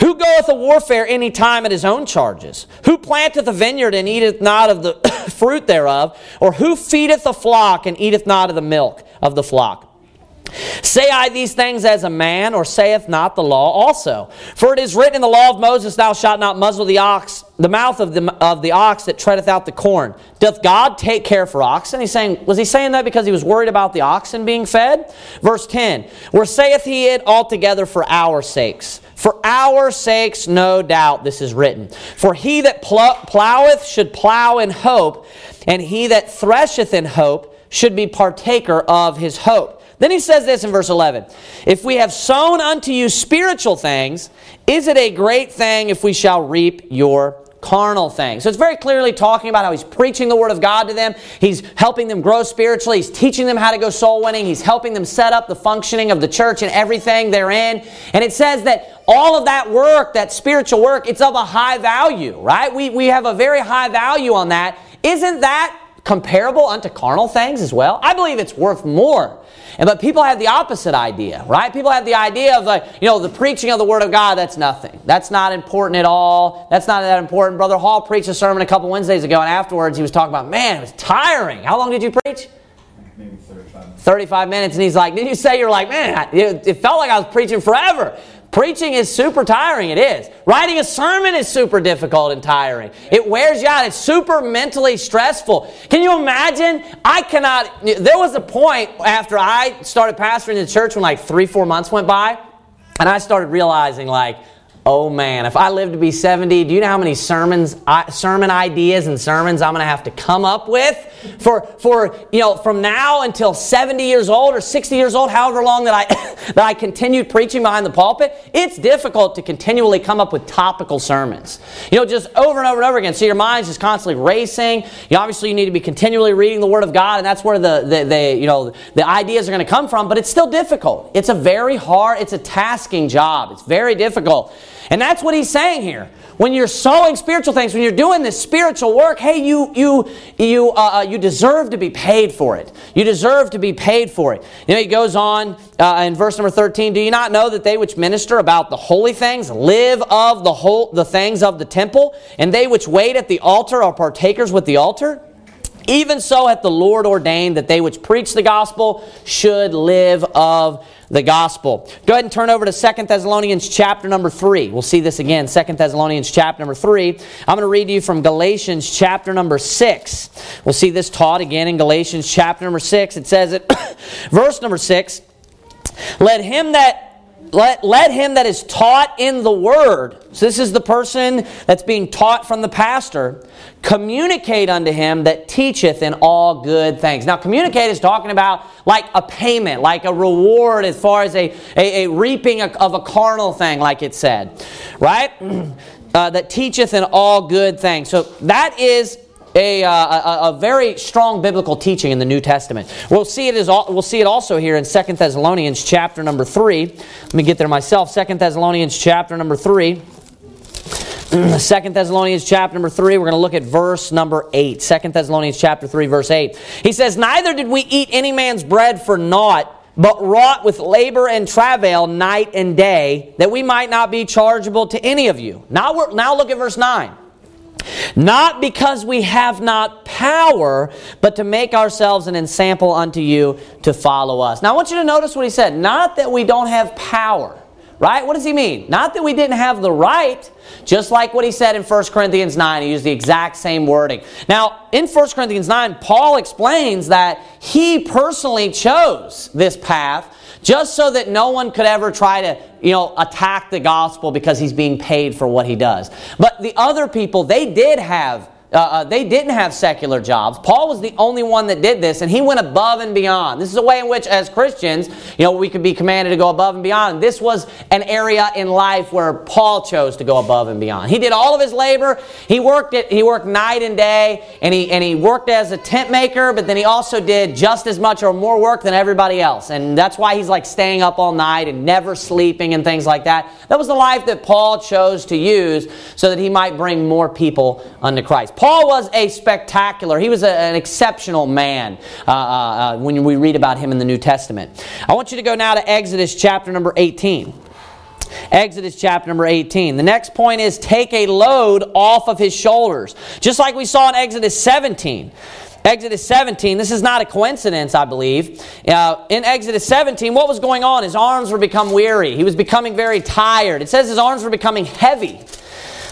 Who goeth a warfare any time at his own charges? Who planteth a vineyard and eateth not of the [coughs] fruit thereof? Or who feedeth a flock and eateth not of the milk of the flock? Say I these things as a man, or saith not the law also? For it is written in the law of Moses, Thou shalt not muzzle the ox, the mouth of the, of the ox that treadeth out the corn. Doth God take care for oxen? He's saying, was he saying that because he was worried about the oxen being fed? Verse 10, Where saith he it altogether for our sakes? For our sakes, no doubt, this is written. For he that ploweth should plow in hope, and he that thresheth in hope should be partaker of his hope. Then he says this in verse 11 If we have sown unto you spiritual things, is it a great thing if we shall reap your carnal things. So it's very clearly talking about how he's preaching the word of God to them. He's helping them grow spiritually. He's teaching them how to go soul winning. He's helping them set up the functioning of the church and everything they're in. And it says that all of that work, that spiritual work, it's of a high value, right? We, we have a very high value on that. Isn't that comparable unto carnal things as well? I believe it's worth more. And but people have the opposite idea, right? People have the idea of like, you know, the preaching of the Word of God, that's nothing. That's not important at all. That's not that important. Brother Hall preached a sermon a couple Wednesdays ago, and afterwards he was talking about, man, it was tiring. How long did you preach? Maybe 35. 35 minutes. And he's like, did you say you're like, man, it felt like I was preaching forever. Preaching is super tiring, it is. Writing a sermon is super difficult and tiring. It wears you out, it's super mentally stressful. Can you imagine? I cannot, there was a point after I started pastoring the church when like three, four months went by, and I started realizing, like, Oh man, if I live to be 70, do you know how many sermons, sermon ideas and sermons I'm going to have to come up with for, for, you know, from now until 70 years old or 60 years old, however long that I, [coughs] that I continued preaching behind the pulpit? It's difficult to continually come up with topical sermons. You know, just over and over and over again. So your mind's just constantly racing. You obviously you need to be continually reading the Word of God, and that's where the, the, the you know, the ideas are going to come from, but it's still difficult. It's a very hard, it's a tasking job. It's very difficult. And that's what he's saying here. When you're sowing spiritual things, when you're doing this spiritual work, hey, you you you uh, uh, you deserve to be paid for it. You deserve to be paid for it. You know, he goes on uh, in verse number thirteen. Do you not know that they which minister about the holy things live of the whole the things of the temple, and they which wait at the altar are partakers with the altar? Even so hath the Lord ordained that they which preach the gospel should live of the gospel. Go ahead and turn over to Second Thessalonians chapter number 3. We'll see this again, Second Thessalonians chapter number 3. I'm going to read to you from Galatians chapter number 6. We'll see this taught again in Galatians chapter number 6. It says it, [coughs] verse number 6, Let him that let, let him that is taught in the word, so this is the person that's being taught from the pastor, communicate unto him that teacheth in all good things. Now, communicate is talking about like a payment, like a reward as far as a, a, a reaping of a carnal thing, like it said, right? [clears throat] uh, that teacheth in all good things. So that is a, uh, a, a, very strong biblical teaching in the New Testament. We'll see it, as, we'll see it also here in Second Thessalonians chapter number 3. Let me get there myself. Second Thessalonians chapter number 3. [clears throat] Second Thessalonians chapter number 3, we're going to look at verse number 8. Second Thessalonians chapter 3, verse 8. He says, Neither did we eat any man's bread for naught, but wrought with labor and travail night and day, that we might not be chargeable to any of you. Now, we're now look at verse 9. Not because we have not power, but to make ourselves an ensample unto you to follow us. Now I want you to notice what he said. Not that we don't have power, right? What does he mean? Not that we didn't have the right, just like what he said in 1 Corinthians 9. He used the exact same wording. Now, in 1 Corinthians 9, Paul explains that he personally chose this path just so that no one could ever try to, you know, attack the gospel because he's being paid for what he does. But the other people, they did have uh, uh, they didn't have secular jobs. Paul was the only one that did this, and he went above and beyond. This is a way in which, as Christians, you know, we could be commanded to go above and beyond. This was an area in life where Paul chose to go above and beyond. He did all of his labor. He worked it. He worked night and day, and he and he worked as a tent maker. But then he also did just as much or more work than everybody else, and that's why he's like staying up all night and never sleeping and things like that. That was the life that Paul chose to use so that he might bring more people unto Christ. Paul was a spectacular, he was a, an exceptional man uh, uh, uh, when we read about him in the New Testament. I want you to go now to Exodus chapter number 18. Exodus chapter number 18. The next point is take a load off of his shoulders. Just like we saw in Exodus 17. Exodus 17, this is not a coincidence, I believe. Uh, in Exodus 17, what was going on? His arms were becoming weary. He was becoming very tired. It says his arms were becoming heavy.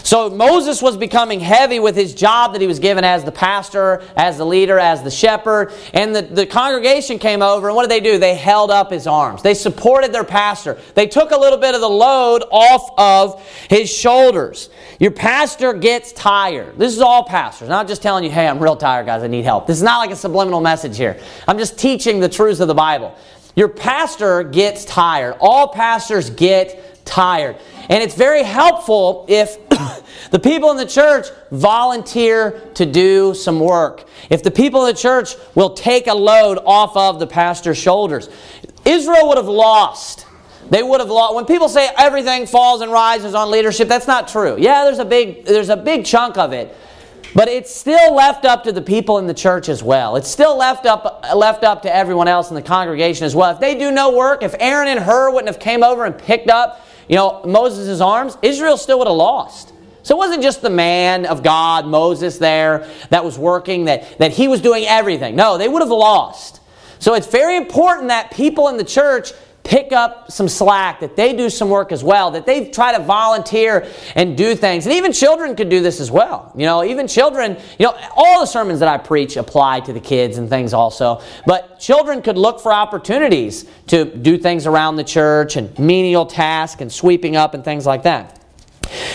So Moses was becoming heavy with his job that he was given as the pastor, as the leader, as the shepherd. And the, the congregation came over, and what did they do? They held up his arms. They supported their pastor. They took a little bit of the load off of his shoulders. Your pastor gets tired. This is all pastors. I'm not just telling you, hey, I'm real tired, guys, I need help. This is not like a subliminal message here. I'm just teaching the truths of the Bible. Your pastor gets tired. All pastors get tired. And it's very helpful if the people in the church volunteer to do some work. If the people in the church will take a load off of the pastor's shoulders. Israel would have lost. They would have lost. When people say everything falls and rises on leadership, that's not true. Yeah, there's a big, there's a big chunk of it. But it's still left up to the people in the church as well. It's still left up, left up to everyone else in the congregation as well. If they do no work, if Aaron and Hur wouldn't have came over and picked up you know, Moses' arms, Israel still would have lost. So it wasn't just the man of God, Moses, there that was working, that, that he was doing everything. No, they would have lost. So it's very important that people in the church pick up some slack, that they do some work as well, that they try to volunteer and do things. And even children could do this as well. You know, even children, you know, all the sermons that I preach apply to the kids and things also. But children could look for opportunities to do things around the church and menial tasks and sweeping up and things like that.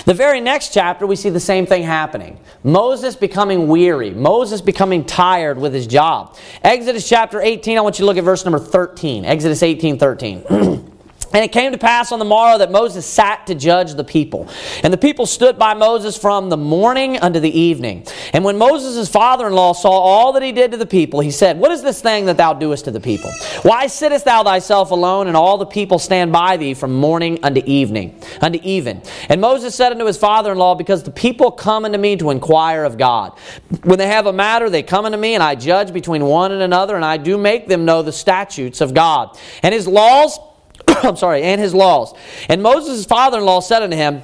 The very next chapter, we see the same thing happening. Moses becoming weary. Moses becoming tired with his job. Exodus chapter 18, I want you to look at verse number 13. Exodus 18, 13. [clears throat] And it came to pass on the morrow that Moses sat to judge the people. And the people stood by Moses from the morning unto the evening. And when Moses' father in law saw all that he did to the people, he said, What is this thing that thou doest to the people? Why sittest thou thyself alone, and all the people stand by thee from morning unto evening, unto even? And Moses said unto his father in law, Because the people come unto me to inquire of God. When they have a matter, they come unto me, and I judge between one and another, and I do make them know the statutes of God. And his laws [coughs] I'm sorry, and his laws. And Moses' father in law said unto him,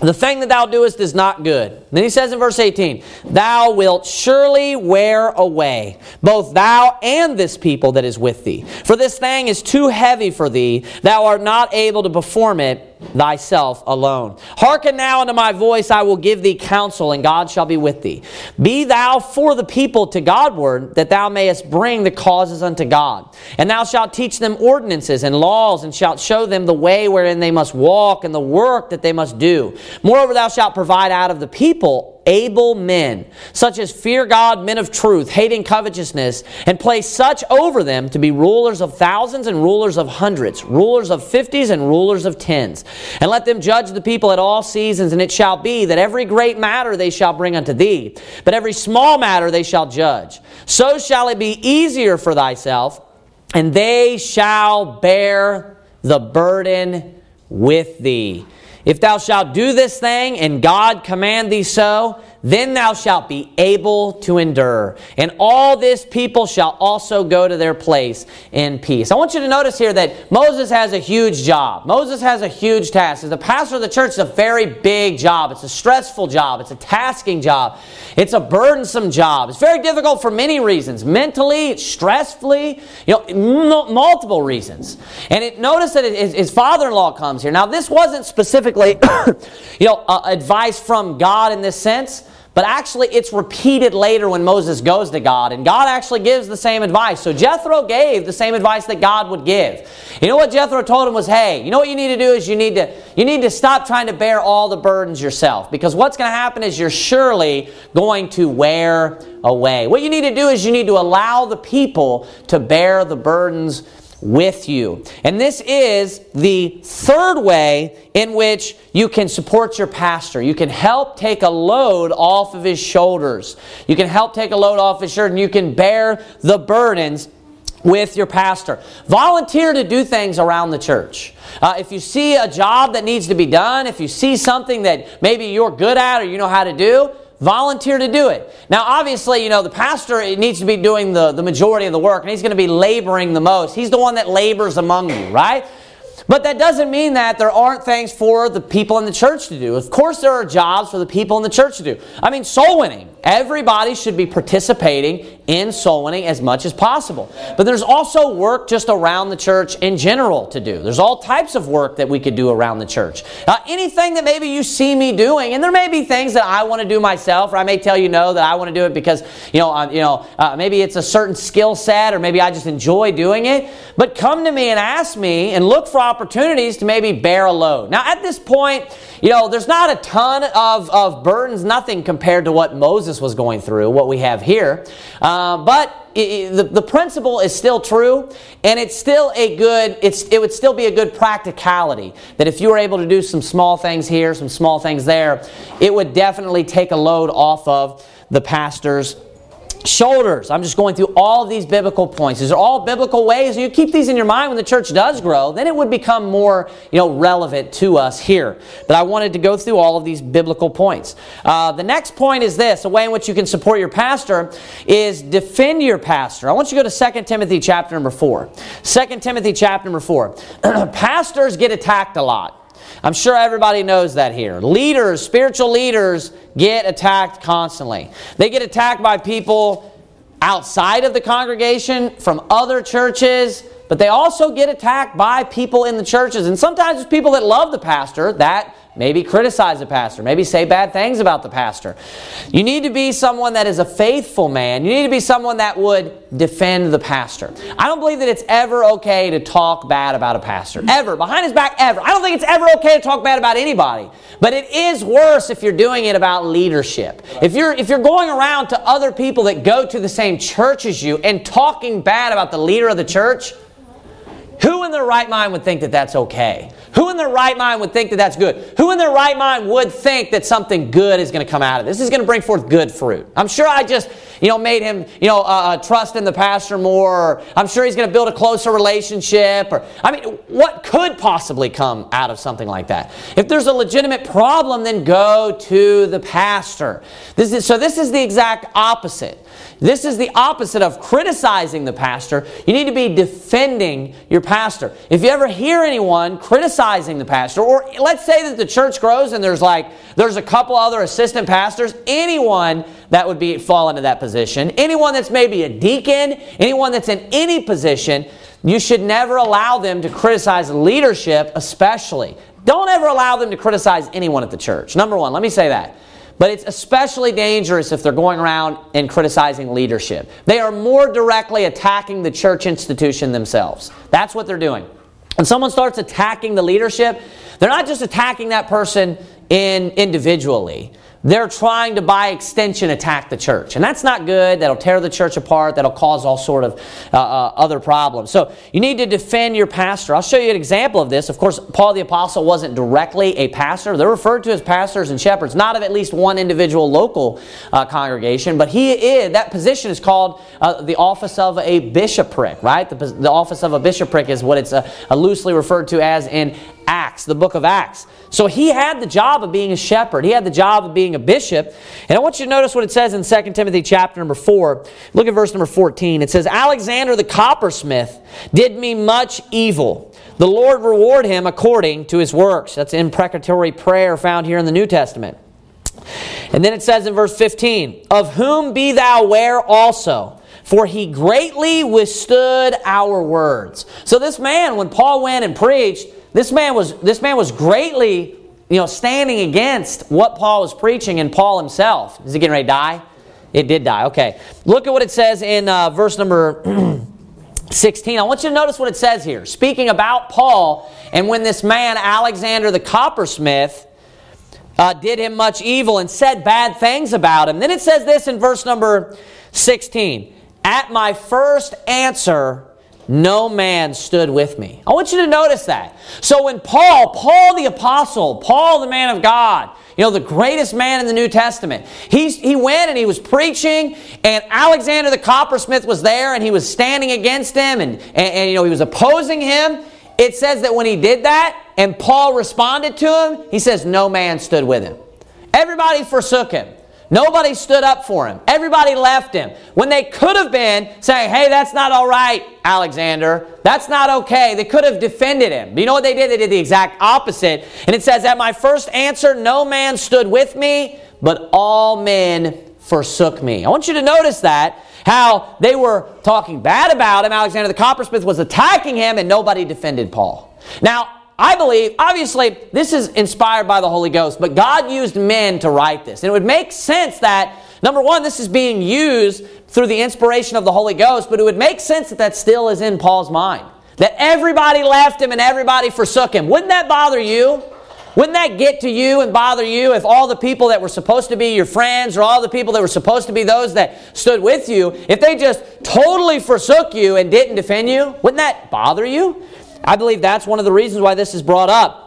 The thing that thou doest is not good. Then he says in verse 18, Thou wilt surely wear away, both thou and this people that is with thee. For this thing is too heavy for thee, thou art not able to perform it thyself alone. Hearken now unto my voice, I will give thee counsel, and God shall be with thee. Be thou for the people to Godward, that thou mayest bring the causes unto God. And thou shalt teach them ordinances and laws, and shalt show them the way wherein they must walk, and the work that they must do. Moreover, thou shalt provide out of the people able men, such as fear God, men of truth, hating covetousness, and place such over them to be rulers of thousands and rulers of hundreds, rulers of fifties and rulers of tens. And let them judge the people at all seasons, and it shall be that every great matter they shall bring unto thee, but every small matter they shall judge. So shall it be easier for thyself, and they shall bear the burden with thee. If thou shalt do this thing, and God command thee so, then thou shalt be able to endure. And all this people shall also go to their place in peace. I want you to notice here that Moses has a huge job. Moses has a huge task. As the pastor of the church, it's a very big job. It's a stressful job. It's a tasking job. It's a burdensome job. It's very difficult for many reasons. Mentally, stressfully, you know, multiple reasons. And it, notice that his, his father-in-law comes here. Now, this wasn't specifically, [coughs] you know, uh, advice from God in this sense. But actually, it's repeated later when Moses goes to God, and God actually gives the same advice. So Jethro gave the same advice that God would give. You know what Jethro told him was, hey, you know what you need to do is you need to you need to stop trying to bear all the burdens yourself, because what's going to happen is you're surely going to wear away. What you need to do is you need to allow the people to bear the burdens with you. And this is the third way in which you can support your pastor. You can help take a load off of his shoulders. You can help take a load off his shirt and you can bear the burdens with your pastor. Volunteer to do things around the church. Uh, if you see a job that needs to be done, if you see something that maybe you're good at or you know how to do, Volunteer to do it. Now, obviously, you know, the pastor needs to be doing the, the majority of the work, and he's going to be laboring the most. He's the one that labors among you, right? But that doesn't mean that there aren't things for the people in the church to do. Of course, there are jobs for the people in the church to do. I mean, soul winning. Everybody should be participating in soul winning as much as possible. But there's also work just around the church in general to do. There's all types of work that we could do around the church. Uh, anything that maybe you see me doing, and there may be things that I want to do myself, or I may tell you no that I want to do it because you know, uh, you know, uh, maybe it's a certain skill set, or maybe I just enjoy doing it. But come to me and ask me, and look for opportunities to maybe bear a load. Now, at this point, you know, there's not a ton of, of burdens, nothing compared to what Moses was going through, what we have here. Uh, but it, the, the principle is still true, and it's still a good, it's, it would still be a good practicality that if you were able to do some small things here, some small things there, it would definitely take a load off of the pastor's Shoulders. I'm just going through all these biblical points. These are all biblical ways. You keep these in your mind when the church does grow, then it would become more you know, relevant to us here. But I wanted to go through all of these biblical points. Uh, the next point is this a way in which you can support your pastor is defend your pastor. I want you to go to 2 Timothy chapter number 4. 2 Timothy chapter number 4. [clears throat] Pastors get attacked a lot. I'm sure everybody knows that here. Leaders, spiritual leaders, get attacked constantly. They get attacked by people outside of the congregation, from other churches, but they also get attacked by people in the churches. And sometimes it's people that love the pastor that Maybe criticize the pastor. Maybe say bad things about the pastor. You need to be someone that is a faithful man. You need to be someone that would defend the pastor. I don't believe that it's ever okay to talk bad about a pastor. Ever. Behind his back, ever. I don't think it's ever okay to talk bad about anybody. But it is worse if you're doing it about leadership. If you're, if you're going around to other people that go to the same church as you and talking bad about the leader of the church, who in their right mind would think that that's okay? Who in their right mind would think that that's good? Who in their right mind would think that something good is going to come out of this? This is going to bring forth good fruit. I'm sure I just, you know, made him, you know, uh, uh trust in the pastor more. Or I'm sure he's going to build a closer relationship. Or I mean, what could possibly come out of something like that? If there's a legitimate problem, then go to the pastor. This is, so this is the exact opposite. This is the opposite of criticizing the pastor. You need to be defending your pastor. If you ever hear anyone criticizing the pastor, or let's say that the church grows and there's like there's a couple other assistant pastors, anyone that would be fall into that position, anyone that's maybe a deacon, anyone that's in any position, you should never allow them to criticize leadership, especially. Don't ever allow them to criticize anyone at the church. Number one, let me say that. But it's especially dangerous if they're going around and criticizing leadership. They are more directly attacking the church institution themselves. That's what they're doing. When someone starts attacking the leadership, they're not just attacking that person in individually, they're trying to by extension attack the church. And that's not good. That'll tear the church apart. That'll cause all sort of uh, uh, other problems. So you need to defend your pastor. I'll show you an example of this. Of course paul the apostle wasn't directly a pastor. They're referred to as pastors and shepherds not of at least one individual local uh, congregation but he is that position is called uh, the office of a bishopric right? The, the, office of a bishopric is what it's uh, loosely referred to as in Acts, the book of Acts. So he had the job of being a shepherd. He had the job of being a bishop. And I want you to notice what it says in 2 Timothy chapter number 4. Look at verse number 14. It says, Alexander the coppersmith did me much evil. The Lord reward him according to his works. That's imprecatory prayer found here in the New Testament. And then it says in verse 15, Of whom be thou aware also for he greatly withstood our words. So this man, when Paul went and preached, this man was, this man was greatly you know, standing against what Paul was preaching and Paul himself. Is he getting ready to die? It did die. Okay. Look at what it says in uh, verse number [clears throat] 16. I want you to notice what it says here. Speaking about Paul, and when this man, Alexander the coppersmith, uh, did him much evil and said bad things about him. Then it says this in verse number 16 At my first answer, no man stood with me. I want you to notice that. So when Paul, Paul the apostle, Paul the man of God, you know, the greatest man in the New Testament, he's, he went and he was preaching, and Alexander the coppersmith was there, and he was standing against him, and, and, and you know, he was opposing him. It says that when he did that, and Paul responded to him, he says, No man stood with him. Everybody forsook him. Nobody stood up for him. Everybody left him. When they could have been saying, hey, that's not all right, Alexander. That's not okay. They could have defended him. But you know what they did? They did the exact opposite. And it says, At my first answer, no man stood with me, but all men forsook me. I want you to notice that. How they were talking bad about him. Alexander the coppersmith was attacking him, and nobody defended Paul. Now, I believe, obviously, this is inspired by the Holy Ghost, but God used men to write this. And it would make sense that, number one, this is being used through the inspiration of the Holy Ghost, but it would make sense that that still is in Paul's mind. That everybody left him and everybody forsook him. Wouldn't that bother you? Wouldn't that get to you and bother you if all the people that were supposed to be your friends or all the people that were supposed to be those that stood with you, if they just totally forsook you and didn't defend you? Wouldn't that bother you? I believe that's one of the reasons why this is brought up.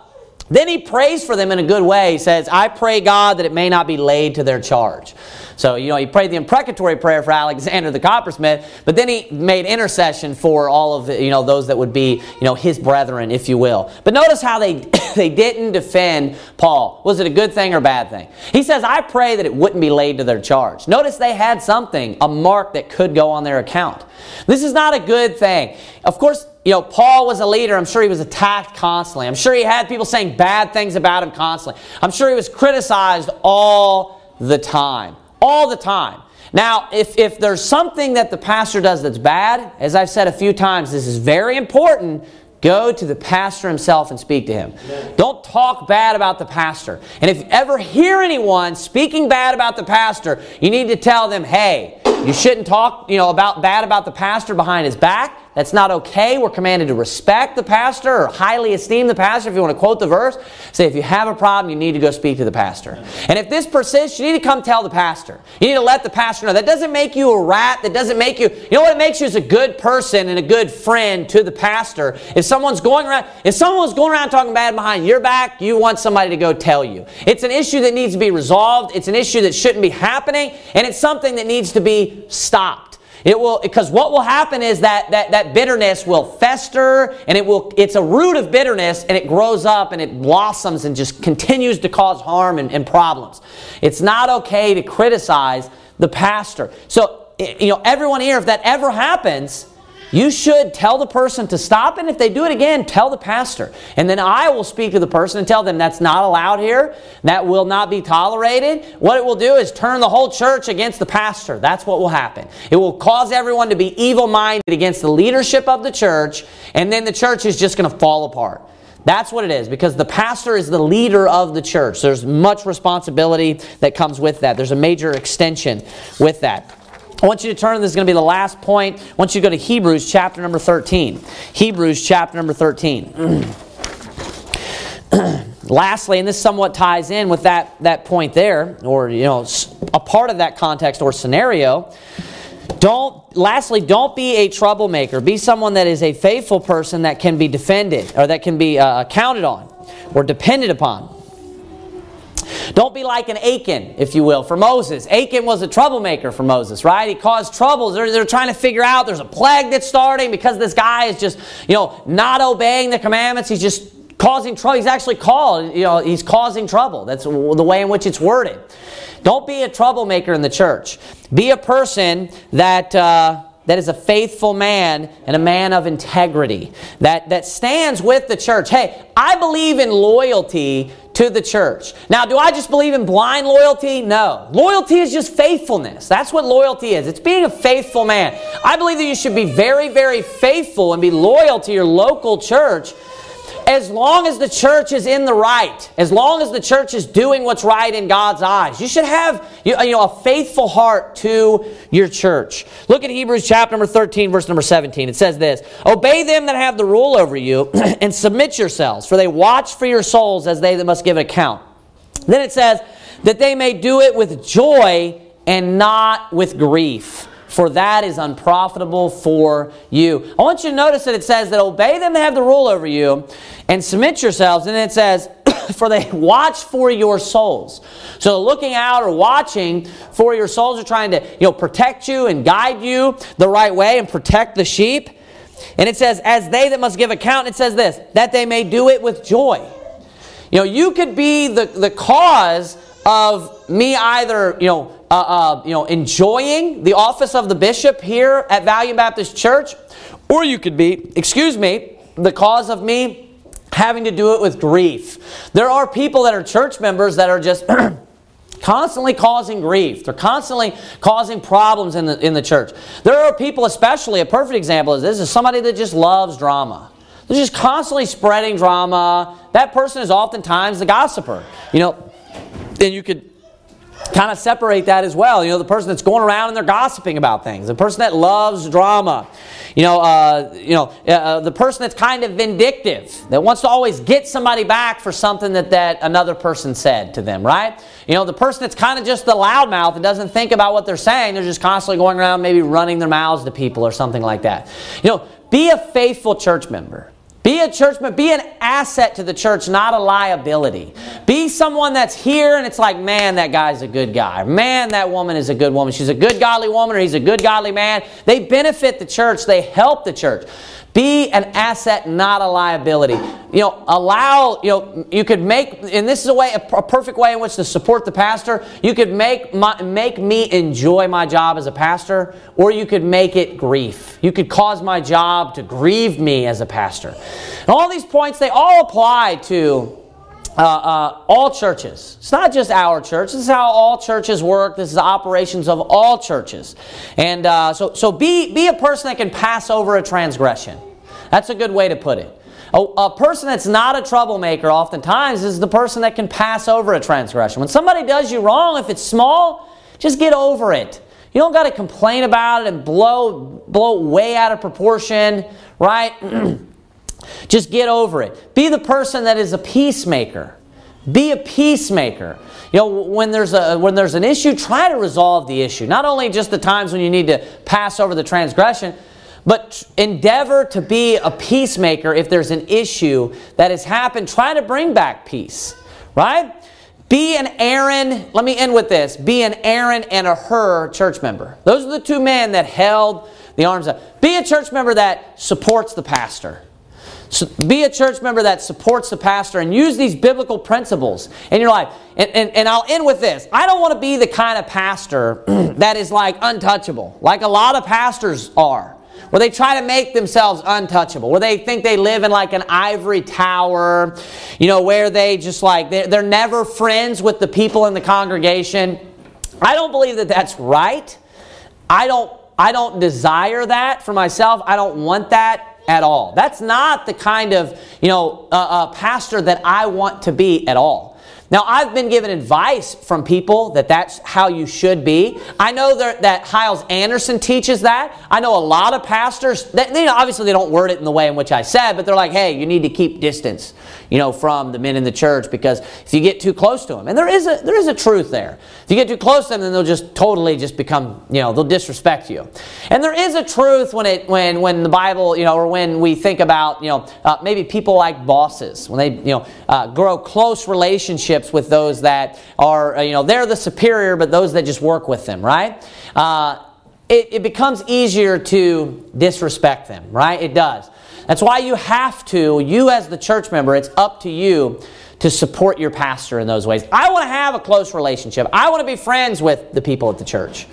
Then he prays for them in a good way. He says, I pray God that it may not be laid to their charge. So, you know, he prayed the imprecatory prayer for Alexander the coppersmith, but then he made intercession for all of the, you know, those that would be, you know, his brethren, if you will. But notice how they, [coughs] they didn't defend Paul. Was it a good thing or bad thing? He says, I pray that it wouldn't be laid to their charge. Notice they had something, a mark that could go on their account. This is not a good thing. Of course, you know, Paul was a leader. I'm sure he was attacked constantly. I'm sure he had people saying bad things about him constantly. I'm sure he was criticized all the time all the time. Now, if, if there's something that the pastor does that's bad, as I've said a few times, this is very important. Go to the pastor himself and speak to him. Don't talk bad about the pastor. And if you ever hear anyone speaking bad about the pastor, you need to tell them, hey, you shouldn't talk, you know, about bad about the pastor behind his back. That's not okay. We're commanded to respect the pastor or highly esteem the pastor. If you want to quote the verse, say if you have a problem, you need to go speak to the pastor. And if this persists, you need to come tell the pastor. You need to let the pastor know. That doesn't make you a rat. That doesn't make you, you know what it makes you is a good person and a good friend to the pastor. If someone's going around, if someone's going around talking bad behind your back, you want somebody to go tell you. It's an issue that needs to be resolved. It's an issue that shouldn't be happening, and it's something that needs to be stopped. It will because what will happen is that, that that bitterness will fester and it will it's a root of bitterness and it grows up and it blossoms and just continues to cause harm and, and problems. It's not okay to criticize the pastor. So eh, you know, everyone here, if that ever happens, you should tell the person to stop, and if they do it again, tell the pastor. And then I will speak to the person and tell them that's not allowed here, that will not be tolerated. What it will do is turn the whole church against the pastor. That's what will happen. It will cause everyone to be evil minded against the leadership of the church, and then the church is just going to fall apart. That's what it is because the pastor is the leader of the church. There's much responsibility that comes with that. There's a major extension with that. I want you to turn, this is going to be the last point. I want you to go to Hebrews chapter number 13. Hebrews chapter number 13. [clears throat] lastly, and this somewhat ties in with that, that point there, or you know, a part of that context or scenario. Don't lastly, don't be a troublemaker. Be someone that is a faithful person that can be defended or that can be uh, counted on or depended upon. Don't be like an Achan, if you will, for Moses. Achan was a troublemaker for Moses, right? He caused troubles. They're, they're trying to figure out there's a plague that's starting because this guy is just, you know, not obeying the commandments. He's just causing trouble. He's actually called, you know, he's causing trouble. That's the way in which it's worded. Don't be a troublemaker in the church. Be a person that. Uh, that is a faithful man and a man of integrity that, that stands with the church. Hey, I believe in loyalty to the church. Now, do I just believe in blind loyalty? No. Loyalty is just faithfulness. That's what loyalty is. It's being a faithful man. I believe that you should be very, very faithful and be loyal to your local church as long as the church is in the right, as long as the church is doing what's right in God's eyes, you should have you know, a faithful heart to your church. Look at Hebrews chapter number 13, verse number 17. It says this Obey them that have the rule over you, [clears throat] and submit yourselves, for they watch for your souls as they that must give an account. Then it says, That they may do it with joy and not with grief for that is unprofitable for you. I want you to notice that it says that obey them that have the rule over you and submit yourselves. And it says, [coughs] for they watch for your souls. So looking out or watching for your souls are trying to you know, protect you and guide you the right way and protect the sheep. And it says, as they that must give account, it says this, that they may do it with joy. You know, you could be the, the cause of me either, you know, uh, uh, you know, enjoying the office of the bishop here at Valiant Baptist Church, or you could be, excuse me, the cause of me having to do it with grief. There are people that are church members that are just [clears throat] constantly causing grief. They're constantly causing problems in the, in the church. There are people, especially, a perfect example is this, is somebody that just loves drama. They're just constantly spreading drama. That person is oftentimes the gossiper. You know, and you could kind of separate that as well. You know, the person that's going around and they're gossiping about things, the person that loves drama, you know, uh, you know, uh, uh, the person that's kind of vindictive, that wants to always get somebody back for something that, that another person said to them, right? You know, the person that's kind of just the loudmouth and doesn't think about what they're saying, they're just constantly going around maybe running their mouths to people or something like that. You know, be a faithful church member. Be a churchman, be an asset to the church, not a liability. Be someone that's here and it's like, man, that guy's a good guy. Man, that woman is a good woman. She's a good godly woman or he's a good godly man. They benefit the church, they help the church. Be an asset, not a liability. You know, allow, you know, you could make, and this is a way, a perfect way in which to support the pastor. You could make, my, make me enjoy my job as a pastor, or you could make it grief. You could cause my job to grieve me as a pastor. And all these points, they all apply to uh, uh, all churches. It's not just our church. This is how all churches work. This is the operations of all churches. And uh, so, so be, be a person that can pass over a transgression. That's a good way to put it. A, a, person that's not a troublemaker oftentimes is the person that can pass over a transgression. When somebody does you wrong, if it's small, just get over it. You don't got to complain about it and blow, blow way out of proportion, right? [clears throat] just get over it. Be the person that is a peacemaker. Be a peacemaker. You know, when there's a when there's an issue, try to resolve the issue. Not only just the times when you need to pass over the transgression, but endeavor to be a peacemaker if there's an issue that has happened. Try to bring back peace, right? Be an Aaron, let me end with this. Be an Aaron and a Hur church member. Those are the two men that held the arms up. Be a church member that supports the pastor. So be a church member that supports the pastor and use these biblical principles in your life. And, and, and I'll end with this. I don't want to be the kind of pastor [clears throat] that is like untouchable, like a lot of pastors are where they try to make themselves untouchable, where they think they live in like an ivory tower, you know, where they just like, they're, they're never friends with the people in the congregation. I don't believe that that's right. I don't, I don't desire that for myself. I don't want that at all. That's not the kind of, you know, uh, uh, pastor that I want to be at all. Now, I've been given advice from people that that's how you should be. I know that, that Hyles Anderson teaches that. I know a lot of pastors, that, you know, obviously they don't word it in the way in which I said, but they're like, hey, you need to keep distance, you know, from the men in the church because if you get too close to them, and there is a, there is a truth there. If you get too close to them, then they'll just totally just become, you know, they'll disrespect you. And there is a truth when it, when, when the Bible, you know, or when we think about, you know, uh, maybe people like bosses, when they, you know, uh, grow close relationships with those that are, uh, you know, they're the superior, but those that just work with them, right? Uh, it, it becomes easier to disrespect them, right? It does. That's why you have to, you as the church member, it's up to you to support your pastor in those ways. I want to have a close relationship. I want to be friends with the people at the church.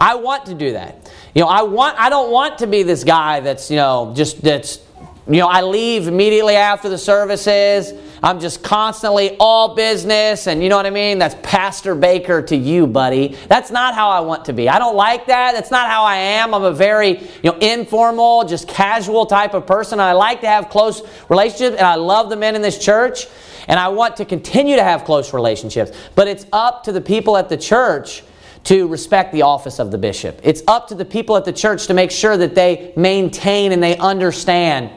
I want to do that. You know, I want I don't want to be this guy that's, you know, just that's you know, I leave immediately after the services. I'm just constantly all business, and you know what I mean? That's Pastor Baker to you, buddy. That's not how I want to be. I don't like that. That's not how I am. I'm a very, you know, informal, just casual type of person. I like to have close relationships, and I love the men in this church, and I want to continue to have close relationships. But it's up to the people at the church to respect the office of the bishop. It's up to the people at the church to make sure that they maintain and they understand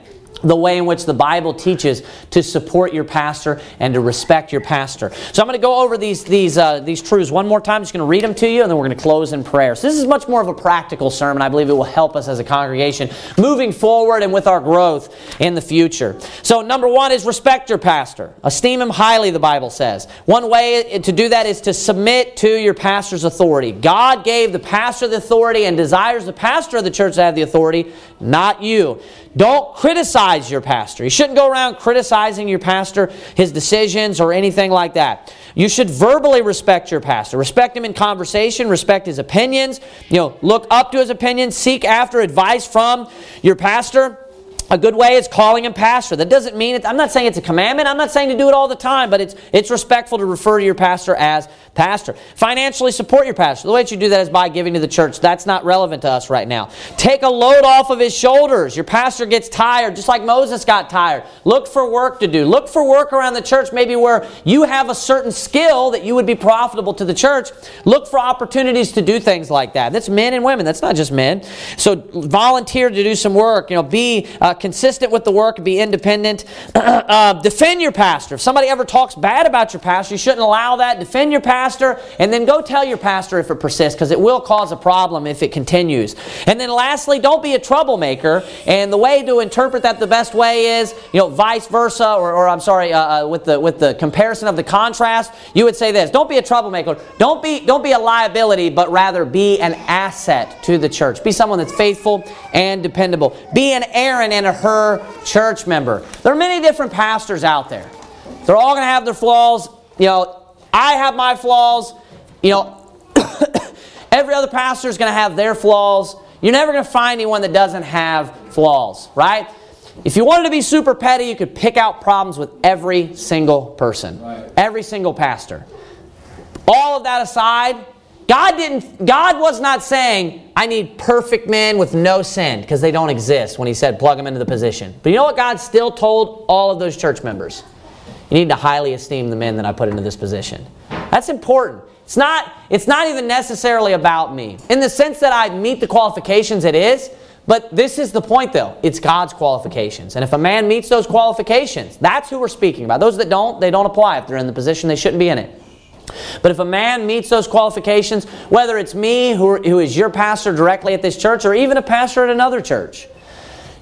the way in which the Bible teaches to support your pastor and to respect your pastor. So I'm going to go over these these uh, these truths one more time. I'm just going to read them to you, and then we're going to close in prayer. So this is much more of a practical sermon. I believe it will help us as a congregation moving forward and with our growth in the future. So number one is respect your pastor. Esteem him highly. The Bible says one way to do that is to submit to your pastor's authority. God gave the pastor the authority and desires the pastor of the church to have the authority, not you. Don't criticize your pastor. You shouldn't go around criticizing your pastor, his decisions, or anything like that. You should verbally respect your pastor. Respect him in conversation, respect his opinions. You know, look up to his opinions, seek after advice from your pastor. A good way is calling him pastor. That doesn't mean it, I'm not saying it's a commandment. I'm not saying to do it all the time, but it's, it's respectful to refer to your pastor as pastor. Financially support your pastor. The way that you do that is by giving to the church. That's not relevant to us right now. Take a load off of his shoulders. Your pastor gets tired, just like Moses got tired. Look for work to do. Look for work around the church, maybe where you have a certain skill that you would be profitable to the church. Look for opportunities to do things like that. That's men and women. That's not just men. So volunteer to do some work. You know, be uh, consistent with the work. Be independent. [clears throat] uh, defend your pastor. If somebody ever talks bad about your pastor, you shouldn't allow that. Defend your pastor and then go tell your pastor if it persists, because it will cause a problem if it continues. And then lastly, don't be a troublemaker. And the way to interpret that the best way is, you know, vice versa, or, or I'm sorry, uh, uh, with the with the comparison of the contrast, you would say this: Don't be a troublemaker. Don't be don't be a liability, but rather be an asset to the church. Be someone that's faithful and dependable. Be an Aaron and a Hur church member. There are many different pastors out there. They're all going to have their flaws. You know, I have my flaws. You know, [coughs] every other pastor is going to have their flaws. You're never going to find anyone that doesn't have flaws, right? If you wanted to be super petty, you could pick out problems with every single person, right. every single pastor. All of that aside, God didn't God was not saying I need perfect men with no sin because they don't exist when he said plug them into the position. But you know what God still told all of those church members? You need to highly esteem the men that I put into this position. That's important. It's not, it's not even necessarily about me. In the sense that I meet the qualifications, it is. But this is the point, though. It's God's qualifications. And if a man meets those qualifications, that's who we're speaking about. Those that don't, they don't apply. If they're in the position, they shouldn't be in it. But if a man meets those qualifications, whether it's me who, who is your pastor directly at this church or even a pastor at another church,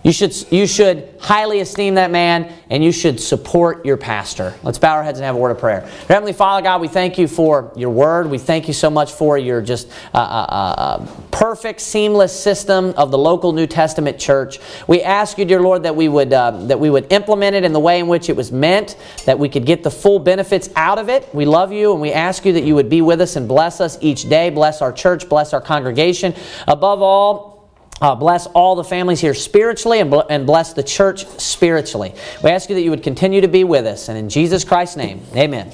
you should, you should highly esteem that man and you should support your pastor. Let's bow our heads and have a word of prayer. Heavenly Father, God, we thank you for your word. We thank you so much for your just uh, uh, uh, uh, perfect, seamless system of the local New Testament church. We ask you, dear Lord, that we, would, uh, that we would implement it in the way in which it was meant, that we could get the full benefits out of it. We love you and we ask you that you would be with us and bless us each day. Bless our church, bless our congregation. Above all, uh, bless all the families here spiritually and, bl- and bless the church spiritually. We ask you that you would continue to be with us. And in Jesus Christ's name, amen.